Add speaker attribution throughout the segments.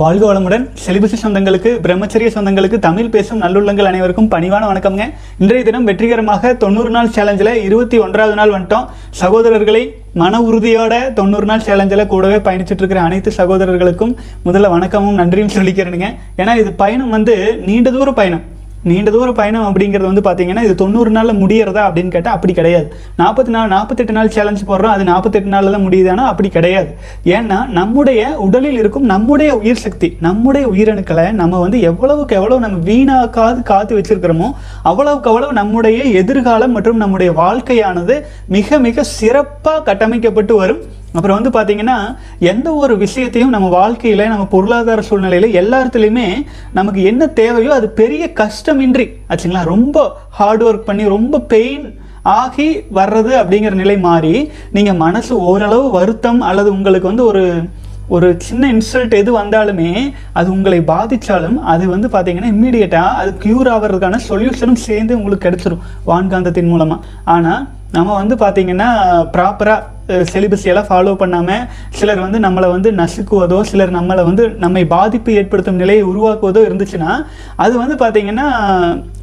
Speaker 1: வாழ்க வளமுடன். செலிபசி சொந்தங்களுக்கு பிரம்மச்சரிய சொந்தங்களுக்கு தமிழ் பேசும் நல்லுள்ளங்கள் அனைவருக்கும் பணிவான வணக்கம்ங்க. இன்றைய தினம் வெற்றிகரமாக தொண்ணூறு நாள் சேலஞ்சில் இருபத்தி ஒன்றாவது நாள் வந்துட்டோம். சகோதரர்களை மன உறுதியோட தொண்ணூறு நாள் சேலஞ்சில் கூடவே பயணிச்சுட்டு இருக்கிற அனைத்து சகோதரர்களுக்கும் முதல்ல வணக்கமும் நன்றியும் சொல்லிக்கிறேனுங்க. ஏன்னா இது பயணம் வந்து நீண்ட தூர பயணம். நீண்ட தூர பயணம் அப்படிங்கிறது வந்து பார்த்தீங்கன்னா இது தொண்ணூறு நாளில் முடியறதா அப்படின்னு கேட்டால் அப்படி கிடையாது. நாற்பத்தி நாலு நாற்பத்தெட்டு நாள் சேலஞ்ச் போடுறோம் அது நாற்பத்தெட்டு நாளில் தான் முடியுதானா? அப்படி கிடையாது. ஏன்னா நம்முடைய உடலில் இருக்கும் நம்முடைய உயிர் சக்தி நம்முடைய உயிரணுக்களை நம்ம வந்து எவ்வளவுக்கு எவ்வளவு நம்ம வீணாக்காது காத்து வச்சிருக்கிறோமோ அவ்வளவுக்கு அவ்வளவு நம்முடைய எதிர்காலம் மற்றும் நம்முடைய வாழ்க்கையானது மிக மிக சிறப்பாக கட்டமைக்கப்பட்டு வரும். அப்புறம் வந்து பார்த்தீங்கன்னா எந்த ஒரு விஷயத்தையும் நம்ம வாழ்க்கையில் நம்ம பொருளாதார சூழ்நிலையில் எல்லாத்துலேயுமே நமக்கு என்ன தேவையோ அது பெரிய கஷ்டமின்றி ஆச்சுங்களா? ரொம்ப ஹார்ட் ஒர்க் பண்ணி ரொம்ப பெயின் ஆகி வர்றது அப்படிங்கிற நிலை மாறி நீங்கள் மனசு ஓரளவு வருத்தம் அல்லது உங்களுக்கு வந்து ஒரு ஒரு சின்ன இன்சல்ட் எது வந்தாலுமே அது உங்களை பாதித்தாலும் அது வந்து பார்த்தீங்கன்னா இம்மீடியட்டாக அது க்யூர் ஆகிறதுக்கான சொல்யூஷனும் சேர்ந்து உங்களுக்கு கிடச்சிரும் வான்காந்தத்தின் மூலமாக ஆனால் நம்ம வந்து பார்த்தீங்கன்னா ப்ராப்பராக சிலிபஸ் எல்லாம் ஃபாலோ பண்ணாமல் சிலர் வந்து நம்மளை வந்து நசுக்குவதோ சிலர் நம்மளை வந்து நம்மை பாதிப்பு ஏற்படுத்தும் நிலையை உருவாக்குவதோ இருந்துச்சுன்னா அது வந்து பார்த்திங்கன்னா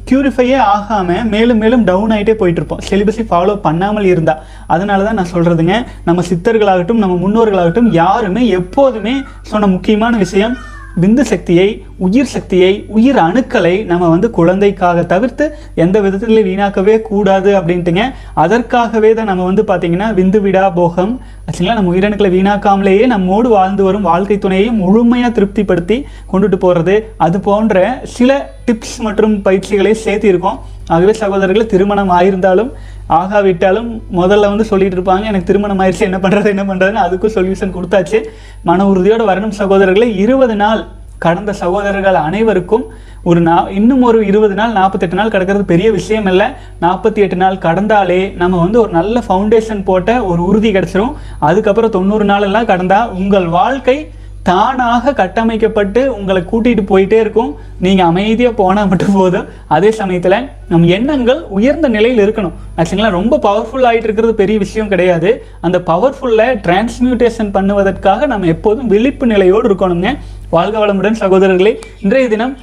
Speaker 1: க்யூரிஃபையே ஆகாமல் மேலும் மேலும் டவுன் ஆகிட்டே போயிட்டுருப்போம் சிலிபஸை ஃபாலோ பண்ணாமல் இருந்தால் அதனால தான் நான் சொல்கிறதுங்க நம்ம சித்தர்களாகட்டும் நம்ம முன்னோர்களாகட்டும் யாருமே எப்போதுமே சொன்ன முக்கியமான விஷயம் விந்து சக்தியை உயிர் சக்தியை உயிர் அணுக்களை நம்ம வந்து குழந்தைக்காக தவிர்த்து எந்த விதத்திலையும் வீணாக்கவே கூடாது அப்படின்ட்டுங்க. அதற்காகவே தான் நம்ம வந்து பார்த்தீங்கன்னா விந்து விடா போகம் சரிங்களா? நம்ம உயிரணுக்களை வீணாக்காமலேயே நம்மோடு வாழ்ந்து வரும் வாழ்க்கை துணையை முழுமையாக திருப்திப்படுத்தி கொண்டுட்டு போகிறது அது போன்ற சில டிப்ஸ் மற்றும் பயிற்சிகளை சேர்த்திருக்கோம். ஆகவே சகோதரர்கள் திருமணம் ஆயிருந்தாலும் ஆகாவிட்டாலும் முதல்ல வந்து சொல்லிட்டு இருப்பாங்க எனக்கு திருமணம் ஆயிடுச்சு என்ன பண்ணுறது என்ன பண்ணுறதுன்னு அதுக்கும் சொல்யூஷன் கொடுத்தாச்சு. மன உறுதியோடு வரணும் சகோதரர்களை. இருபது நாள் கடந்த சகோதரர்கள் அனைவருக்கும் ஒரு நா இன்னும் ஒரு இருபது நாள் நாற்பத்தெட்டு நாள் கிடக்கிறது பெரிய விஷயம் இல்லை. நாற்பத்தி எட்டு நாள் கடந்தாலே நம்ம வந்து ஒரு நல்ல ஃபவுண்டேஷன் போட்ட ஒரு உறுதி கிடச்சிரும். அதுக்கப்புறம் தொண்ணூறு நாளெல்லாம் கடந்தால் உங்கள் வாழ்க்கை தானாக கட்டமைக்கப்பட்டு உங்களை கூட்டிகிட்டு போயிட்டே இருக்கும். நீங்கள் அமைதியாக போனால் மட்டும் போதும். அதே சமயத்தில் நம் எண்ணங்கள் உயர்ந்த நிலையில் இருக்கணும். ஆக்சுவலாக ரொம்ப பவர்ஃபுல் ஆகிட்டு இருக்கிறது பெரிய விஷயம் கிடையாது. அந்த பவர்ஃபுல்லை டிரான்ஸ்மியூட்டேஷன் பண்ணுவதற்காக நம்ம எப்போதும் விழிப்பு நிலையோடு இருக்கணுங்க வாழ்க வளமுடன் சகோதரர்களே. இன்றைய தினம்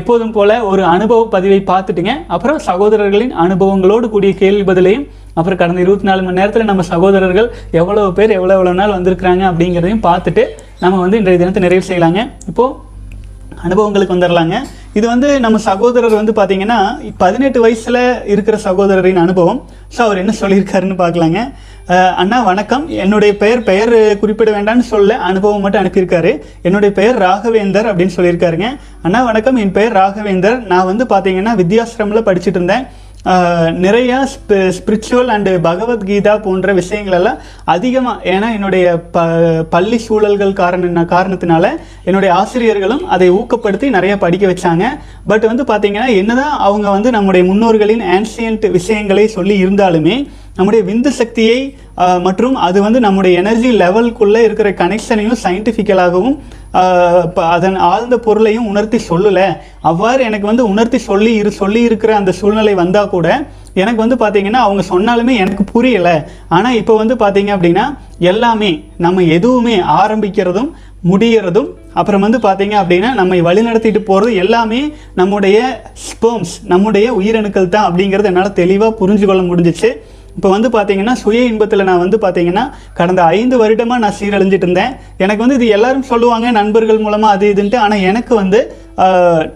Speaker 1: எப்போதும் போல ஒரு அனுபவ பதிவை பார்த்துட்டுங்க. அப்புறம் சகோதரர்களின் அனுபவங்களோடு கூடிய கேள்வி பதிலையும் அப்புறம் கடந்த இருபத்தி நாலு மணி நேரத்தில் நம்ம சகோதரர்கள் எவ்வளோ பேர் எவ்வளோ எவ்வளோ நாள் வந்திருக்கிறாங்க அப்படிங்கிறதையும் பார்த்துட்டு நம்ம வந்து இன்றைய தினத்தை நிறைவு செய்யலாங்க. இப்போது அனுபவங்களுக்கு வந்துடலாங்க இது வந்து நம்ம சகோதரர் வந்து பார்த்தீங்கன்னா பதினெட்டு வயசில் இருக்கிற சகோதரரின் அனுபவம். ஸோ அவர் என்ன சொல்லியிருக்காருன்னு பார்க்கலாங்க. அண்ணா வணக்கம். என்னுடைய பெயர் பெயர் குறிப்பிட வேண்டாம்னு சொல்ல அனுபவம் மட்டும் அனுப்பியிருக்காரு. என்னுடைய பெயர் ராகவேந்தர் அப்படின்னு சொல்லியிருக்காருங்க. அண்ணா வணக்கம். என் பெயர் ராகவேந்தர். நான் வந்து பார்த்தீங்கன்னா வித்யாசிரமில் படிச்சுட்டு இருந்தேன். நிறைய ஸ்பிரிச்சுவல் அண்டு பகவத்கீதா போன்ற விஷயங்களெல்லாம் அதிகமாக ஏன்னா என்னுடைய ப பள்ளி சூழல்கள் காரண காரணத்தினால என்னுடைய ஆசிரியர்களும் அதை ஊக்கப்படுத்தி நிறைய படிக்க வச்சாங்க. பட் வந்து பார்த்தீங்கன்னா என்னதான் அவங்க வந்து நம்முடைய முன்னோர்களின் ஆன்சியன்ட் விஷயங்களை சொல்லி இருந்தாலுமே நம்முடைய விந்து சக்தியை மற்றும் அது வந்து நம்முடைய எனர்ஜி லெவலுக்குள்ளே இருக்கிற கனெக்ஷனையும் சயின்டிஃபிக்கலாகவும் அதன் ஆழ்ந்த பொருளையும் உணர்த்தி சொல்லலை. அவ்வாறு எனக்கு வந்து உணர்த்தி சொல்லி இரு சொல்லி இருக்கிற அந்த சூழ்நிலை வந்தால் கூட எனக்கு வந்து பார்த்தீங்கன்னா அவங்க சொன்னாலுமே எனக்கு புரியலை. ஆனால் இப்போ வந்து பார்த்தீங்க அப்படின்னா எல்லாமே நம்ம எதுவுமே ஆரம்பிக்கிறதும் முடிகிறதும் அப்புறம் வந்து பார்த்தீங்க அப்படின்னா நம்மை வழிநடத்திட்டு போகிறது எல்லாமே நம்முடைய ஸ்பெர்ம்ஸ் நம்முடைய உயிரணுக்கள் தான் அப்படிங்கிறது என்னால் தெளிவாக புரிஞ்சு கொள்ள முடிஞ்சிச்சு. இப்போ வந்து பார்த்தீங்கன்னா சுய இன்பத்தில் நான் வந்து பார்த்தீங்கன்னா கடந்த ஐந்து வருடமாக நான் சீரழிஞ்சிட்டு இருந்தேன். எனக்கு வந்து இது எல்லாரும் சொல்லுவாங்க நண்பர்கள் மூலமாக அது இதுன்ட்டு. ஆனால் எனக்கு வந்து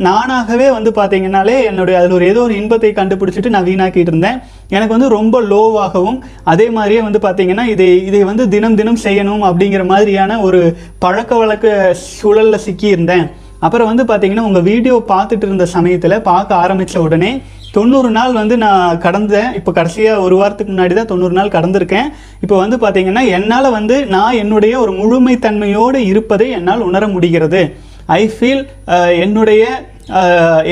Speaker 1: நானாகவே வந்து பார்த்தீங்கன்னாலே என்னுடைய அதில் ஒரு ஏதோ ஒரு இன்பத்தை கண்டுபிடிச்சிட்டு நான் வீணாக்கிட்டு இருந்தேன். எனக்கு வந்து ரொம்ப லோவாகவும் அதே மாதிரியே வந்து பார்த்தீங்கன்னா இதை இதை வந்து தினம் தினம் செய்யணும் அப்படிங்கிற மாதிரியான ஒரு பழக்க வழக்க சூழலில் சிக்கியிருந்தேன். அப்புறம் வந்து பார்த்தீங்கன்னா உங்கள் வீடியோ பார்த்துட்டு இருந்த சமயத்தில் பார்க்க ஆரம்பித்த உடனே தொண்ணூறு நாள் வந்து நான் கடந்தேன். இப்போ கடைசியாக ஒரு வாரத்துக்கு முன்னாடி தான் தொண்ணூறு நாள் கடந்திருக்கேன். இப்போ வந்து பார்த்தீங்கன்னா என்னால் வந்து நான் என்னுடைய ஒரு முழுமைத்தன்மையோடு இருப்பதை என்னால் உணர முடிகிறது. ஐ ஃபீல் என்னுடைய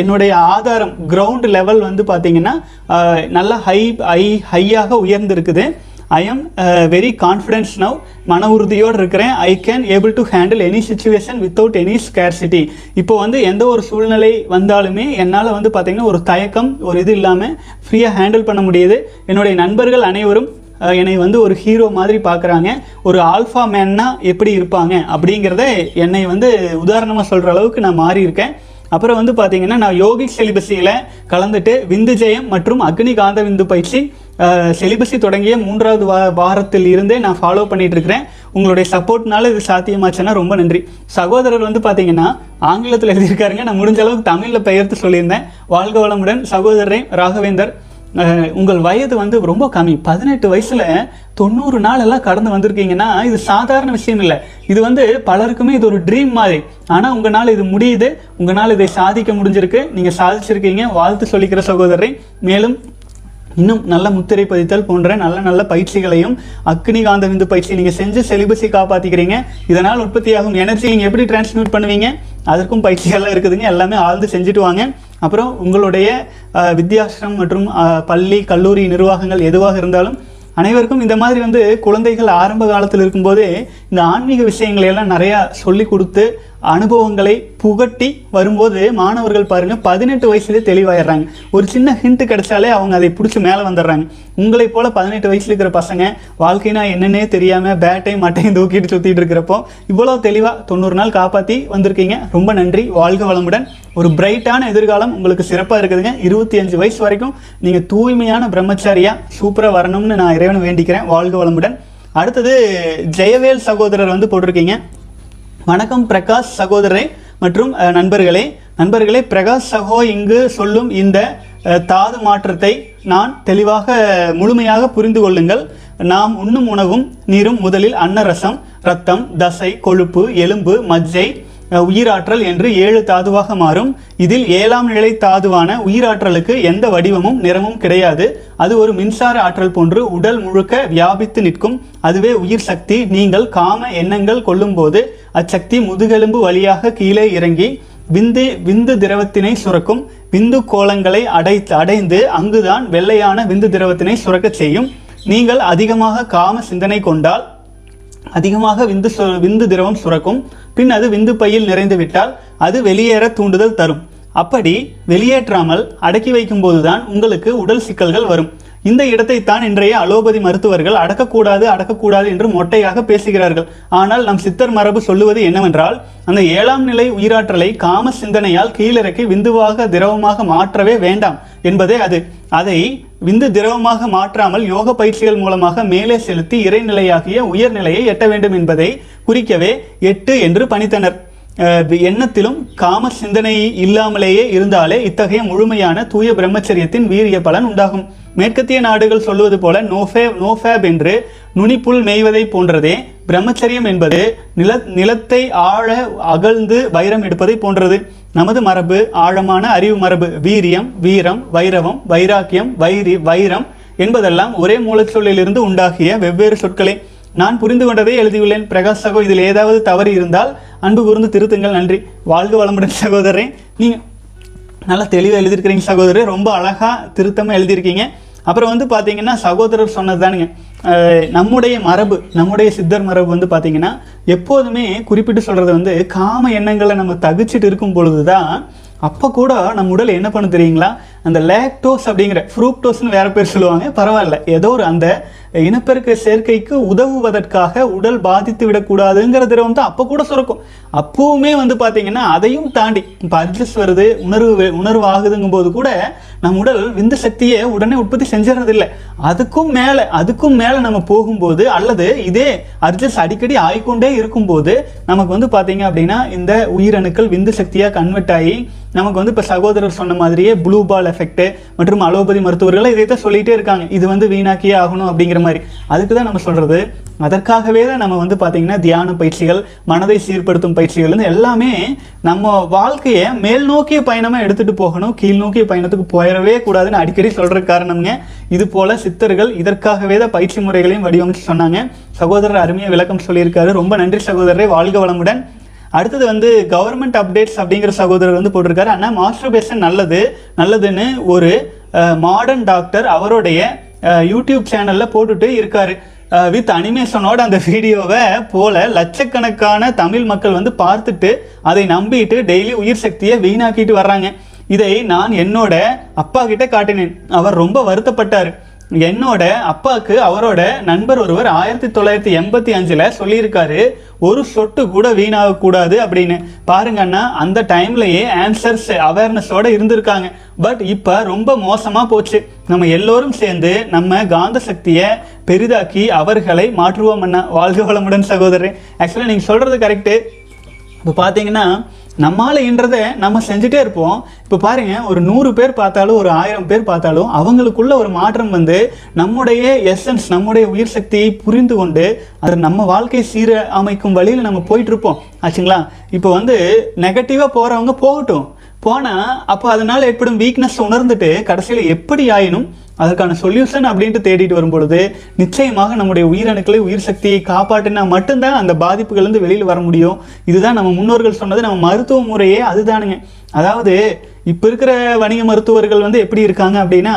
Speaker 1: என்னுடைய ஆதாரம் கிரவுண்ட் லெவல் வந்து பார்த்தீங்கன்னா நல்லா ஹை ஹை ஹையாக உயர்ந்திருக்குது. I am very confidence now மன உறுதியோடு இருக்கிறேன். I can able to handle any situation without any scarcity இப்போ வந்து எந்த ஒரு சூழ்நிலை வந்தாலுமே என்னால் வந்து பார்த்திங்கன்னா ஒரு தயக்கம் ஒரு இது இல்லாமல் ஃப்ரீயாக ஹேண்டில் பண்ண முடியுது. என்னுடைய நண்பர்கள் அனைவரும் என்னை வந்து ஒரு ஹீரோ மாதிரி பார்க்குறாங்க ஒரு ஆல்ஃபா மேன்னா எப்படி இருப்பாங்க அப்படிங்கிறத என்னை வந்து உதாரணமாக சொல்கிற அளவுக்கு நான் மாறியிருக்கேன் அப்புறம் வந்து பார்த்தீங்கன்னா நான் யோகி செலிபஸியில் கலந்துட்டு விந்து ஜெயம் மற்றும் அக்னி காந்த விந்து பயிற்சி செலிபஸி தொடங்கிய மூன்றாவது வா வாரத்தில் இருந்தே நான் ஃபாலோ பண்ணிட்டு இருக்கிறேன் உங்களுடைய சப்போர்ட்னால இது சாத்தியமாச்சுன்னா ரொம்ப நன்றி. சகோதரர் வந்து பார்த்தீங்கன்னா ஆங்கிலத்தில் எழுதியிருக்காருங்க. நான் முடிஞ்ச அளவுக்கு தமிழில் பெயர்த்து சொல்லியிருந்தேன். வாழ்க வளமுடன் சகோதரரே ராகவேந்தர். உங்கள் வயது வந்து ரொம்ப கம்மி. பதினெட்டு வயசில் தொண்ணூறு நாள் எல்லாம் கடந்து வந்திருக்கீங்கன்னா இது சாதாரண விஷயம் இல்லை. இது வந்து பலருக்குமே இது ஒரு ட்ரீம் மாதிரி. ஆனால் உங்களால் இது முடியுது. உங்களால் இதை சாதிக்க முடிஞ்சிருக்கு. நீங்கள் சாதிச்சிருக்கீங்க. வாழ்த்து சொல்லிக்கிற சகோதரரை. மேலும் இன்னும் நல்ல முத்திரை பதித்தல் போன்ற நல்ல நல்ல பயிற்சிகளையும் அக்னி காந்த விந்து பயிற்சி நீங்கள் செஞ்சு செலிபஸை காப்பாற்றிக்கிறீங்க இதனால் உற்பத்தியாகும் எனர்ஜி நீங்கள் எப்படி டிரான்ஸ்மியூட் பண்ணுவீங்க? அதற்கும் பயிற்சிகள்லாம் இருக்குதுங்க. எல்லாமே ஆழ்ந்து செஞ்சுட்டு வாங்க. அப்புறம் உங்களுடைய வித்யாசிரம் மற்றும் பள்ளி கல்லூரி நிர்வாகங்கள் எதுவாக இருந்தாலும் அனைவருக்கும் இந்த மாதிரி வந்து குழந்தைகள் ஆரம்ப காலத்தில் இருக்கும்போதே இந்த ஆன்மீக விஷயங்களை எல்லாம் நிறையா சொல்லி கொடுத்து அனுபவங்களை புகட்டி வரும்போது மாணவர்கள் பாருங்க பதினெட்டு வயசுலேயே தெளிவாயிடுறாங்க. ஒரு சின்ன ஹிண்ட் கிடைச்சாலே அவங்க அதை பிடிச்சி மேலே வந்துடுறாங்க. உங்களை போல பதினெட்டு வயசுல இருக்கிற பசங்க வாழ்க்கைனா என்னன்னே தெரியாம பேட்டையும் மட்டையும் தூக்கிட்டு சுத்திட்டு இருக்கிறப்போ இவ்வளோ தெளிவாக தொண்ணூறு நாள் காப்பாற்றி வந்திருக்கீங்க. ரொம்ப நன்றி. வாழ்க வளமுடன். ஒரு பிரைட்டான எதிர்காலம் உங்களுக்கு சிறப்பாக இருக்குதுங்க. இருபத்தி அஞ்சு வயசு வரைக்கும் நீங்கள் தூய்மையான பிரம்மச்சாரியா சூப்பராக வரணும்னு நான் இறைவனை வேண்டிக்கிறேன். வாழ்க வளமுடன். அடுத்தது ஜெயவேல் சகோதரர் வந்து போட்டிருக்கீங்க. வணக்கம் பிரகாஷ் சகோதரரே மற்றும் நண்பர்களே. நண்பர்களே பிரகாஷ் சகோ இங்கு சொல்லும் இந்த தாது மாற்றத்தை நான் தெளிவாக முழுமையாக புரிந்து கொள்ளுங்கள். நாம் உண்ணும் உணவும் நீரும் முதலில் அன்னரசம் ரத்தம் தசை கொழுப்பு எலும்பு மஜ்ஜை உயிராற்றல் என்று ஏழு தாதுவாக மாறும். இதில் ஏழாம் நிலை தாதுவான உயிராற்றலுக்கு எந்த வடிவமும் நிறமும் கிடையாது. அது ஒரு மின்சார ஆற்றல் போன்று உடல் முழுக்க வியாபித்து நிற்கும். அதுவே உயிர் சக்தி. நீங்கள் காம எண்ணங்கள் கொள்ளும்போது அச்சக்தி முதுகெலும்பு வழியாக கீழே இறங்கி விந்து விந்து திரவத்தினை சுரக்கும். விந்து கோலங்களை அடைத்து அடைந்து அங்குதான் வெள்ளையான விந்து திரவத்தினை சுரக்கச் செய்யும். நீங்கள் அதிகமாக காம சிந்தனை கொண்டால் அதிகமாக விந்து விந்து திரவம் சுரக்கும். பின் அது விந்து பையில் நிறைந்து விட்டால் அது வெளியேற தூண்டுதல் தரும். அப்படி வெளியேற்றாமல் அடக்கி வைக்கும் போதுதான் உங்களுக்கு உடல் சிக்கல்கள் வரும். இந்த இடத்தைத்தான் இன்றைய அலோபதி மருத்துவர்கள் அடக்கக்கூடாது அடக்கக்கூடாது என்று மொட்டையாக பேசுகிறார்கள். ஆனால் நம் சித்தர் மரபு சொல்லுவது என்னவென்றால் அந்த ஏழாம் நிலை உயிராற்றலை காம சிந்தனையால் கீழிறக்கி விந்துவாக திரவமாக மாற்றவே வேண்டாம் என்பதே அது. அதை விந்து திரவமாக மாற்றாமல் யோக பயிற்சிகள் மூலமாக மேலே செலுத்தி இறைநிலையாகிய உயர்நிலையை எட்ட வேண்டும் என்பதை குறிக்கவே எட்டு என்று பணித்தனர். எண்ணத்திலும் காம சிந்தனை இல்லாமலேயே இருந்தாலே இத்தகைய முழுமையான தூய பிரம்மச்சரியத்தின் வீரிய பலன் உண்டாகும். மேற்கத்திய நாடுகள் சொல்வது போல நோஃபே நோஃபேப் என்று நுனிப்புல் மேய்வதை போன்றதே பிரம்மச்சரியம் என்பது நில நிலத்தை ஆழ அகழ்ந்து வைரம் எடுப்பதை போன்றது. நமது மரபு ஆழமான அறிவு மரபு. வீரியம் வீரம் வைரவம் வைராக்கியம் வைரி வைரம் என்பதெல்லாம் ஒரே மூலச்சொல்லிலிருந்து உண்டாகிய வெவ்வேறு சொற்களே. நான் புரிந்து கொண்டதை எழுதியுள்ளேன். பிரகாஷ் சகோ இதில் ஏதாவது தவறு இருந்தால் அன்பு கூர்ந்து திருத்துங்கள். நன்றி. வாழ்க வளமுடன் சகோதரரே. நீங்கள் நல்லா தெளிவாக எழுதியிருக்கிறீங்க சகோதரர். ரொம்ப அழகாக திருத்தமாக எழுதியிருக்கீங்க. அப்புறம் வந்து பார்த்தீங்கன்னா சகோதரர் சொன்னது தானுங்க. நம்முடைய மரபு நம்முடைய சித்தர் மரபு வந்து பார்த்தீங்கன்னா எப்போதுமே குறிப்பிட்டு சொல்கிறது வந்து காம எண்ணங்களை நம்ம தகுச்சிட்டு இருக்கும் பொழுது தான் அப்போ கூட நம்ம உடல் என்ன பண்ண தெரியுங்களா? அந்த லேக்டோஸ் அப்படிங்கிற ஃப்ரூக்டோஸ்னு வேற பேர் சொல்லுவாங்க. பரவாயில்ல. ஏதோ ஒரு அந்த இனப்பெருக்க சேர்க்கைக்கு உதவுவதற்காக உடல் பாதித்து விடக்கூடாதுங்கிற திரவம் தான் அப்போ கூட சுரக்கும். அப்பவுமே வந்து பார்த்தீங்கன்னா அதையும் தாண்டி இப்போ அட்ஜஸ்ட் வருது உணர்வு உணர்வு ஆகுதுங்கும் போது கூட நம் உடல் விந்து சக்தியை உடனே உற்பத்தி செஞ்சிடறதில்லை. அதுக்கும் மேலே அதுக்கும் மேலே நம்ம போகும்போது அல்லது இதே அட்ஜஸ்ட் அடிக்கடி ஆயிக்கொண்டே இருக்கும்போது நமக்கு வந்து பார்த்தீங்க அப்படின்னா இந்த உயிரணுக்கள் விந்து சக்தியாக கன்வெர்ட் ஆகி நமக்கு வந்து இப்போ சகோதரர் சொன்ன மாதிரியே ப்ளூ பால் எஃபெக்ட் மற்றும் அலோபதி மருத்துவர்கள் இதை தான் சொல்லிகிட்டே இருக்காங்க. இது வந்து வீணாக்கியே ஆகணும் அப்படிங்கிற மாதிரி. அதுக்கு தான் நம்ம சொல்கிறது அதற்காகவே தான் நம்ம வந்து பார்த்திங்கன்னா தியான பயிற்சிகள் மனதை சீர்படுத்தும் பயிற்சிகள் வந்து எல்லாமே நம்ம வாழ்க்கையை மேல் நோக்கிய பயணமாக எடுத்துகிட்டு போகணும். கீழ் நோக்கிய பயணத்துக்கு போயிடவே கூடாதுன்னு அடிக்கடி சொல்கிற காரணம்ங்க. இது போல் சித்தர்கள் இதற்காகவே தான் பயிற்சி முறைகளையும் வடிவமைச்சு சொன்னாங்க. சகோதரர் அருமையாக விளக்கம் சொல்லியிருக்காரு. ரொம்ப நன்றி சகோதரரை. வாழ்க வளமுடன். அடுத்தது வந்து கவர்மெண்ட் அப்டேட்ஸ் அப்படிங்கிற சகோதரர் வந்து போட்டிருக்காரு. ஆனால் மாஸ்டர்பேஷன் நல்லது நல்லதுன்னு ஒரு மாடர்ன் டாக்டர் அவருடைய யூடியூப் சேனலில் போட்டுட்டு இருக்காரு. வித் அனிமேஷனோட அந்த வீடியோவை போல லட்சக்கணக்கான தமிழ் மக்கள் வந்து பார்த்துட்டு அதை நம்பிட்டு டெய்லி உயிர் சக்தியை வீணாக்கிட்டு வர்றாங்க. இதை நான் என்னோட அப்பா கிட்ட காட்டினேன். அவர் ரொம்ப வருத்தப்பட்டார். என்னோட அப்பாவுக்கு அவரோட நண்பர் ஒருவர் ஆயிரத்தி தொள்ளாயிரத்தி எண்பத்தி அஞ்சில் சொல்லியிருக்காரு ஒரு சொட்டு கூட வீணாகக்கூடாது அப்படின்னு. பாருங்க அண்ணா அந்த டைம்லயே ஆன்சர்ஸ் அவேர்னஸோட இருந்திருக்காங்க. பட் இப்போ ரொம்ப மோசமாக போச்சு. நம்ம எல்லோரும் சேர்ந்து நம்ம காந்த சக்தியை பெரிதாக்கி அவர்களை மாற்றுவோம் அண்ணா. வாழ்க வளமுடன் சகோதரன் ஆக்சுவலாக நீங்கள் சொல்கிறது கரெக்டு இப்போ பார்த்தீங்கன்னா நம்மால இன்றதை நம்ம செஞ்சுட்டே இருப்போம். இப்போ பாருங்க ஒரு நூறு பேர் பார்த்தாலும் ஒரு ஆயிரம் பேர் பார்த்தாலும் அவங்களுக்குள்ள ஒரு மாற்றம் வந்து நம்முடைய எசன்ஸ் நம்முடைய உயிர் சக்தியை புரிந்து கொண்டு அது நம்ம வாழ்க்கை சீர அமைக்கும் வழியில் நம்ம போயிட்டு இருப்போம். ஆச்சுங்களா? இப்போ வந்து நெகட்டிவாக போகிறவங்க போகட்டும். போனால் அப்போ அதனால் ஏற்படும் வீக்னஸ் உணர்ந்துட்டு கடைசியில் எப்படி ஆயினும் அதற்கான சொல்யூஷன் அப்படின்ட்டு தேடிட்டு வரும்பொழுது நிச்சயமாக நம்முடைய உயிரணுக்களை உயிர் சக்தியை காப்பாற்றினா மட்டும்தான் அந்த பாதிப்புகள்லேருந்து வெளியில் வர முடியும். இதுதான் நம்ம முன்னோர்கள் சொன்னது நம்ம மருத்துவ முறையே அதுதானுங்க. அதாவது இப்போ இருக்கிற வணிக மருத்துவர்கள் வந்து எப்படி இருக்காங்க அப்படின்னா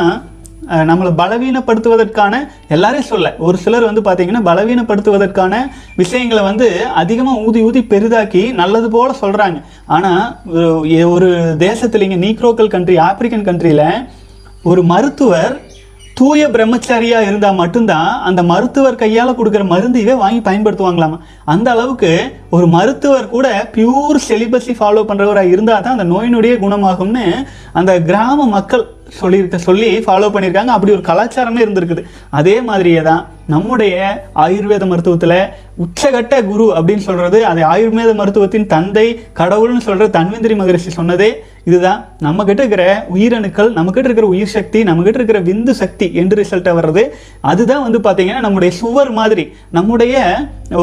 Speaker 1: நம்மளை பலவீனப்படுத்துவதற்கான எல்லாரையும் சொல்ல ஒரு சிலர் வந்து பார்த்தீங்கன்னா பலவீனப்படுத்துவதற்கான விஷயங்களை வந்து அதிகமாக ஊதி ஊதி பெரிதாக்கி நல்லது போல் சொல்கிறாங்க ஆனால் ஒரு தேசத்துலேங்க நீக்ரோக்கல் கண்ட்ரி ஆப்பிரிக்கன் கண்ட்ரியில் ஒரு மருத்துவர் தூய பிரம்மச்சாரியா இருந்தா மட்டும்தான் அந்த மருத்துவர் கையால கொடுக்குற மருந்தையே வாங்கி பயன்படுத்துவாங்களாமா? அந்த அளவுக்கு ஒரு மருத்துவர் கூட பியூர் செலிபஸி ஃபாலோ பண்றவராக இருந்தா தான் அந்த நோயினுடைய குணமாகும்னு அந்த கிராம மக்கள் சொல்லியிருக்க சொல்லி ஃபாலோ பண்ணியிருக்காங்க அப்படி ஒரு கலாச்சாரமே இருந்திருக்குது. அதே மாதிரியே தான் நம்முடைய ஆயுர்வேத மருத்துவத்தில் உச்சகட்ட குரு அப்படின்னு சொல்றது அது ஆயுர்வேத மருத்துவத்தின் தந்தை கடவுள்னு சொல்ற தன்வந்திரி மகரிஷி சொன்னதே இதுதான். நம்ம கிட்ட இருக்கிற உயிரணுக்கள் நம்ம கிட்ட இருக்கிற உயிர் சக்தி நம்ம கிட்ட இருக்கிற விந்து சக்தி என்று ரிசல்ட்டாக வர்றது அதுதான் வந்து பார்த்தீங்கன்னா நம்முடைய சுவர் மாதிரி. நம்முடைய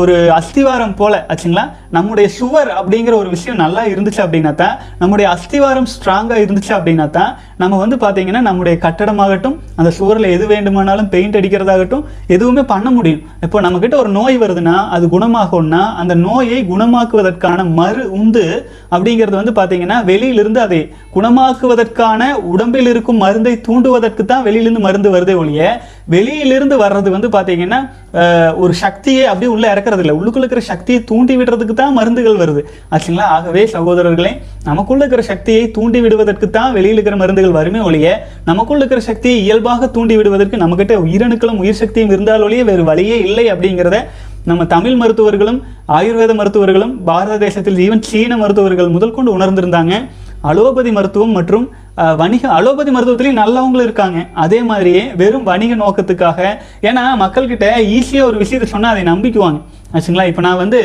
Speaker 1: ஒரு அஸ்திவாரம் போல ஆச்சுங்களா? நம்முடைய சுவர் அப்படிங்கிற ஒரு விஷயம் நல்லா இருந்துச்சு அப்படின்னா தான் நம்முடைய அஸ்திவாரம் ஸ்ட்ராங்காக இருந்துச்சு அப்படின்னா தான் நம்ம வந்து பார்த்தீங்கன்னா நம்முடைய கட்டடமாகட்டும் அந்த சுவரில் எது வேண்டுமானாலும் பெயிண்ட் அடிக்கிறதாகட்டும் எதுவுமே பண்ண முடியும். இப்போ நம்ம கிட்ட ஒரு நோய் வருதுன்னா அது குணமாகும்னா அந்த நோயை குணமாக்குவதற்கான மறு உந்து அப்படிங்கிறது வந்து பாத்தீங்கன்னா வெளியிலிருந்து அதை குணமாக்குவதற்கான உடம்பில் இருக்கும் மருந்தை தூண்டுவதற்கு தான் வெளியிலிருந்து மருந்து வருதே ஒழிய வெளியிலிருந்து வர்றது வந்து பார்த்தீங்கன்னா ஒரு சக்தியை அப்படியே உள்ளே இறக்குறது இல்லை உள்ளுக்குள்ள இருக்கிற சக்தியை தூண்டி விடுறதுக்கு தான் மருந்துகள் வருது. ஆச்சுங்களா? ஆகவே சகோதரர்களே நமக்குள்ள இருக்கிற சக்தியை தூண்டி விடுவதற்கு தான் வெளியில் இருக்கிற மருந்துகள் வருமே ஒழிய நமக்குள்ள இருக்கிற சக்தியை இயல்பாக தூண்டி விடுவதற்கு நம்மகிட்ட உயிரணுக்களும் உயிர் சக்தியும் இருந்தால் ஒழிய வேறு வழியே இல்லை அப்படிங்கிறத நம்ம தமிழ் மருத்துவர்களும் ஆயுர்வேத மருத்துவர்களும் பாரத தேசத்தில் ஈவன் சீன மருத்துவர்கள் முதல் கொண்டு உணர்ந்திருந்தாங்க. அலோபதி மருத்துவம் மற்றும் வணிக அலோபதி மருத்துவத்திலையும் நல்லவங்களும் இருக்காங்க. அதே மாதிரியே வெறும் வணிக நோக்கத்துக்காக ஏன்னா மக்கள்கிட்ட ஈஸியாக ஒரு விஷயத்தை சொன்னால் அதை நம்பிக்குவாங்க. ஆச்சுங்களா? இப்போ நான் வந்து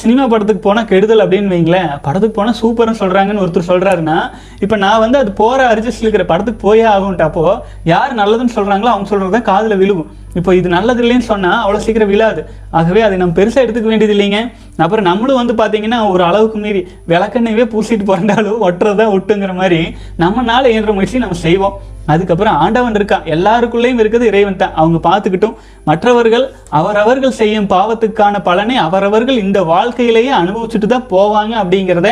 Speaker 1: சினிமா படத்துக்கு போனால் கெடுதல் அப்படின்னு வைங்களேன். படத்துக்கு போனால் சூப்பர்னு சொல்கிறாங்கன்னு ஒருத்தர் சொல்கிறாருன்னா இப்போ நான் வந்து அது போகிற அரிஜிஸ்டில் இருக்கிற படத்துக்கு போயே ஆகும்ட்டு அப்போ யார் நல்லதுன்னு சொல்கிறாங்களோ அவங்க சொல்கிறது தான் காதில் விழுவும் இப்போ இது நல்லது இல்லைன்னு சொன்னால் அவ்வளோ சீக்கிரம் விழாது. ஆகவே அதை நம்ம பெருசாக எடுத்துக்க வேண்டியது இல்லைங்க. அப்புறம் நம்மளும் வந்து பார்த்தீங்கன்னா ஒரு அளவுக்கு மீறி விளக்கெண்ணவே பூசிட்டு பிறந்தாலும் ஒட்டுறதா ஒட்டுங்கிற மாதிரி நம்மனால இயன்ற முயற்சி நம்ம செய்வோம். அதுக்கப்புறம் ஆண்டவன் இருக்கான். எல்லாருக்குள்ளேயும் இருக்குது இறைவன் தான் அவங்க பார்த்துக்கிட்டும் மற்றவர்கள் அவரவர்கள் செய்யும் பாவத்துக்கான பலனை அவரவர்கள் இந்த வாழ்க்கையிலேயே அனுபவிச்சுட்டு தான் போவாங்க அப்படிங்கிறத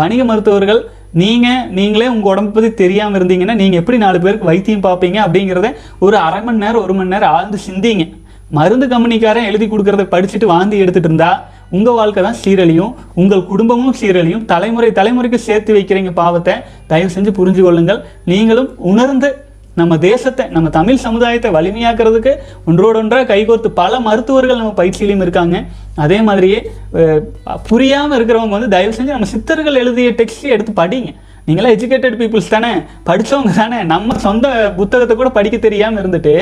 Speaker 1: வணிக மருத்துவர்கள் நீங்கள் நீங்களே உங்கள் உடம்பு பற்றி தெரியாமல் இருந்தீங்கன்னா நீங்கள் எப்படி நாலு பேருக்கு வைத்தியம் பார்ப்பீங்க அப்படிங்கிறத ஒரு அரை மணி நேரம் ஒரு மணி நேரம் ஆழ்ந்து சிந்திங்க. மருந்து கம்பெனிக்காரன் எழுதி கொடுக்குறத படிச்சுட்டு வாந்தி எடுத்துகிட்டு இருந்தா உங்கள் வாழ்க்கை தான் சீரழியும் உங்கள் குடும்பமும் சீரழியும். தலைமுறை தலைமுறைக்கு சேர்த்து வைக்கிறீங்க பாவத்தை தயவு செஞ்சு புரிஞ்சு கொள்ளுங்கள். நீங்களும் உணர்ந்து நம்ம தேசத்தை நம்ம தமிழ் சமுதாயத்தை வலிமையாக்குறதுக்கு ஒன்றோடொன்றாக கைகோர்த்து பல மருத்துவர்கள் நம்ம பயிற்சியிலையும் இருக்காங்க. அதே மாதிரியே புரியாமல் இருக்கிறவங்க வந்து தயவு செஞ்சு நம்ம சித்தர்கள் எழுதிய டெக்ஸ்ட் எடுத்து படிங்க. நீங்களாம் எஜுகேட்டட் பீப்புள்ஸ் தானே? படித்தவங்க தானே? நம்ம சொந்த புத்தகத்தை கூட படிக்க தெரியாமல் இருந்துட்டு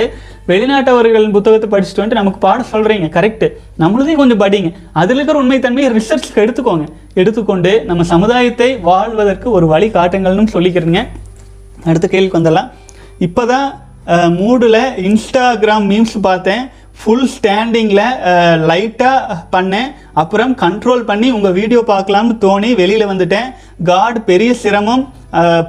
Speaker 1: வெளிநாட்டவர்களின் புத்தகத்தை படிச்சுட்டு வந்துட்டு நமக்கு பாட சொல்கிறீங்க கரெக்ட் நம்மளதையும் கொஞ்சம் படிங்க. அதில் இருக்கிற உண்மைத்தன்மையை ரிசர்ச்க்கு எடுத்துக்கோங்க. எடுத்துக்கொண்டு நம்ம சமுதாயத்தை வாழ்வதற்கு ஒரு வழி காட்டுங்கள்னு சொல்லிக்கிறீங்க அடுத்த கேள்விக்கு வந்துடலாம். இப்போதான் மூடில் இன்ஸ்டாகிராம் மீம்ஸ் பார்த்தேன். ஃபுல் ஸ்டாண்டிங்கில் லைட்டாக பண்ணேன். அப்புறம் கண்ட்ரோல் பண்ணி உங்கள் வீடியோ பார்க்கலாம்னு தோணி வெளியில் வந்துட்டேன். காட் பெரிய சிரமம்.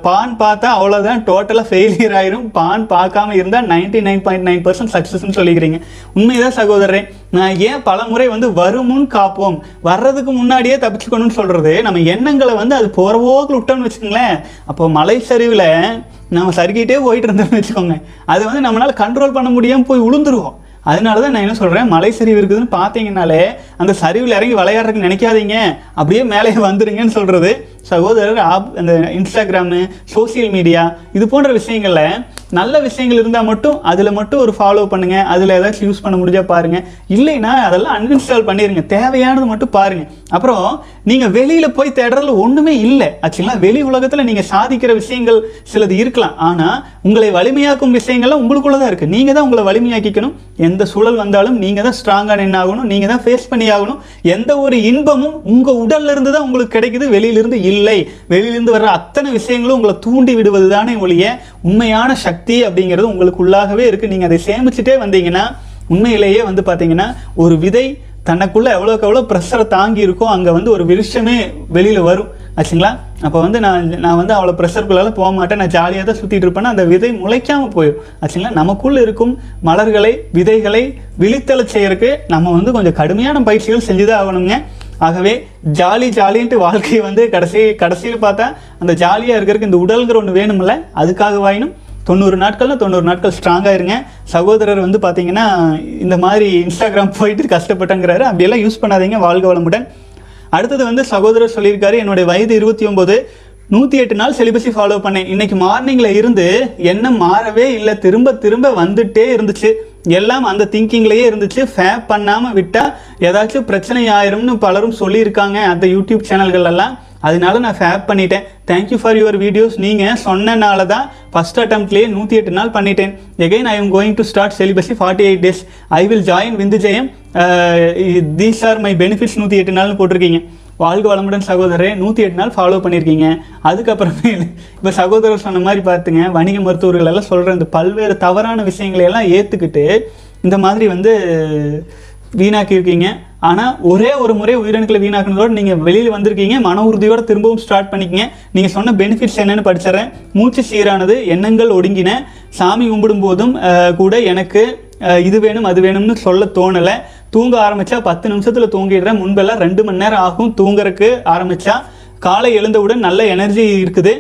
Speaker 1: பான் பார்த்தா அவ்வளோதான் டோட்டலாக ஃபெயிலியர் ஆயிரும். பான் பார்க்காம இருந்தால் ninety nine point nine percent சக்ஸஸ்ன்னு சொல்லிக்கிறீங்க. உண்மைதான் சகோதரரே. நான் ஏன் பல முறை வந்து வருமுன் காப்போம்? வர்றதுக்கு முன்னாடியே தப்பிச்சுக்கணும்னு சொல்கிறது நம்ம எண்ணங்களை வந்து அது போகிறவோக்கு விட்டோம்னு வச்சுக்கோங்களேன். அப்போ மலை சரிவில் நம்ம சறுக்கிட்டே போயிட்டு இருந்தோம்னு வச்சுக்கோங்க. அது வந்து நம்மளால் கண்ட்ரோல் பண்ண முடியாமல் போய் உளுந்துருவோம். அதனால தான் நான் என்ன சொல்கிறேன் மலை சரிவு இருக்குதுன்னு பார்த்தீங்கனாலே அந்த சரிவில் இறங்கி விளையாடுறதுக்கு நினைக்காதீங்க. அப்படியே மேலே வந்துடுங்கன்னு சொல்கிறது சகோதரர் ஆப் அந்த இன்ஸ்டாகிராமு சோஷியல் மீடியா இது போன்ற விஷயங்களில் நல்ல விஷயங்கள் இருந்தால் மட்டும் அதில் மட்டும் ஒரு ஃபாலோ பண்ணுங்கள் அதில் ஏதாச்சும் யூஸ் பண்ண முடிஞ்சால் பாருங்கள் இல்லைன்னா அதெல்லாம் அன்இன்ஸ்டால் பண்ணிடுங்க தேவையானது மட்டும் பாருங்கள் அப்புறம் நீங்கள் வெளியில் போய் தேடுறதுல ஒன்றுமே இல்லை. ஆக்சுவலாக வெளி உலகத்தில் நீங்கள் சாதிக்கிற விஷயங்கள் சிலது இருக்கலாம். ஆனால் உங்களை வலிமையாக்கும் விஷயங்கள்லாம் உங்களுக்குள்ள தான் இருக்குது நீங்கள் தான் உங்களை வலிமையாக்கிக்கணும். எந்த சூழல் வந்தாலும் நீங்கள் தான் ஸ்ட்ராங்காக ஆகணும் நீங்கள் தான் ஃபேஸ் பண்ணி ஆகணும். எந்த ஒரு இன்பமும் உங்கள் உடல்லிருந்து தான் உங்களுக்கு கிடைக்குது. வெளியிலிருந்து இல்லை. இல்லை. வெளியிலிருந்து வர்ற அத்தனை விஷயங்களும் உங்களை தூண்டி விடுவது தானே ஒழிய உண்மையான சக்தி அப்படிங்கிறது உங்களுக்குள்ளாகவே இருக்குது நீங்கள் அதை சேமிச்சுட்டே வந்தீங்கன்னா உண்மையிலேயே வந்து பார்த்தீங்கன்னா ஒரு விதை தனக்குள்ள எவ்வளோக்கு எவ்வளோ ப்ரெஷரை தாங்கி இருக்கோ அங்கே வந்து ஒரு விருஷமே வெளியில் வரும். ஆச்சுங்களா? அப்போ வந்து நான் நான் வந்து அவ்வளோ ப்ரெஷருக்குள்ளால போக மாட்டேன். நான் ஜாலியாக தான் சுற்றிட்டு இருப்பேன்னா அந்த விதை முளைக்காமல் போயிடும். ஆச்சுங்களா? நமக்குள்ளே இருக்கும் மலர்களை விதைகளை விழித்தலை செய்யறதுக்கு நம்ம வந்து கொஞ்சம் கடுமையான பயிற்சிகள் செஞ்சுதான் ஆகணுங்க. ஆகவே ஜாலி ஜாலின்ட்டு வாழ்க்கையை வந்து கடைசி கடைசியில் பார்த்தா அந்த ஜாலியாக இருக்கிறதுக்கு இந்த உடல்ங்கிற ஒன்று வேணும்ல அதுக்காக வாயினும் தொண்ணூறு நாட்கள்ல தொண்ணூறு நாட்கள் ஸ்ட்ராங்காக இருங்க. சகோதரர் வந்து பார்த்தீங்கன்னா இந்த மாதிரி இன்ஸ்டாகிராம் போயிட்டு கஷ்டப்பட்டங்கிறாரு. அப்படியெல்லாம் யூஸ் பண்ணாதீங்க வாழ்க வளமுடன். அடுத்தது வந்து சகோதரர் சொல்லியிருக்காரு என்னுடைய வயது இருபத்தி ஒம்பது நூற்றி எட்டு நாள் செலிபஸை ஃபாலோ பண்ணேன். இன்னைக்கு மார்னிங்கில் இருந்து என்ன மாறவே இல்லை. திரும்ப திரும்ப வந்துட்டே இருந்துச்சு. எல்லாம் அந்த திங்கிங்லேயே இருந்துச்சு. ஃபேப் பண்ணாமல் விட்டால் ஏதாச்சும் பிரச்சனை ஆயிரும்னு பலரும் சொல்லியிருக்காங்க அந்த யூடியூப் சேனல்கள் எல்லாம் அதனால நான் ஃபேப் பண்ணிட்டேன். தேங்க்யூ ஃபார் யுவர் வீடியோஸ் நீங்கள் சொன்னனால தான் ஃபஸ்ட் அட்டம்ப்ட்லேயே நூற்றி எட்டு நாள் பண்ணிட்டேன். Again I am going to start celibacy forty eight days I will join விந்து ஜெயம் தீஸ் ஆர் மை பெனிஃபிட்ஸ் நூற்றி எட்டு நாள்னு போட்டிருக்கீங்க. வாழ்க வளமுடன் சகோதரரே நூற்றி எட்டு நாள் ஃபாலோ பண்ணியிருக்கீங்க அதுக்கப்புறமே இப்போ சகோதரர் சொன்ன மாதிரி பார்த்துங்க வணிக மருத்துவர்கள் எல்லாம் சொல்கிற இந்த பல்வேறு தவறான விஷயங்களை எல்லாம் ஏற்றுக்கிட்டு இந்த மாதிரி வந்து வீணாக்கியிருக்கீங்க ஆனால் ஒரே ஒரு முறை உயிரணுக்களை வீணாக்குனதோட நீங்கள் வெளியில் வந்திருக்கீங்க மன உறுதியோடு திரும்பவும் ஸ்டார்ட் பண்ணிக்கங்க. நீங்கள் சொன்ன பெனிஃபிட்ஸ் என்னன்னு படிச்சிடறேன். மூச்சு சீரானது எண்ணங்கள் ஒடுங்கின. சாமி கும்பிடும் போதும் கூட எனக்கு இது வேணும் அது வேணும்னு சொல்ல தோணலை. தூங்க ஆரம்பிச்சா பத்து நிமிஷத்தில் தூங்கிடுறேன். முன்பெல்லாம் ரெண்டு மணி நேரம் ஆகும் தூங்குறதுக்கு ஆரம்பித்தா காலை எழுந்தவுடன் நல்ல எனர்ஜி இருக்குது.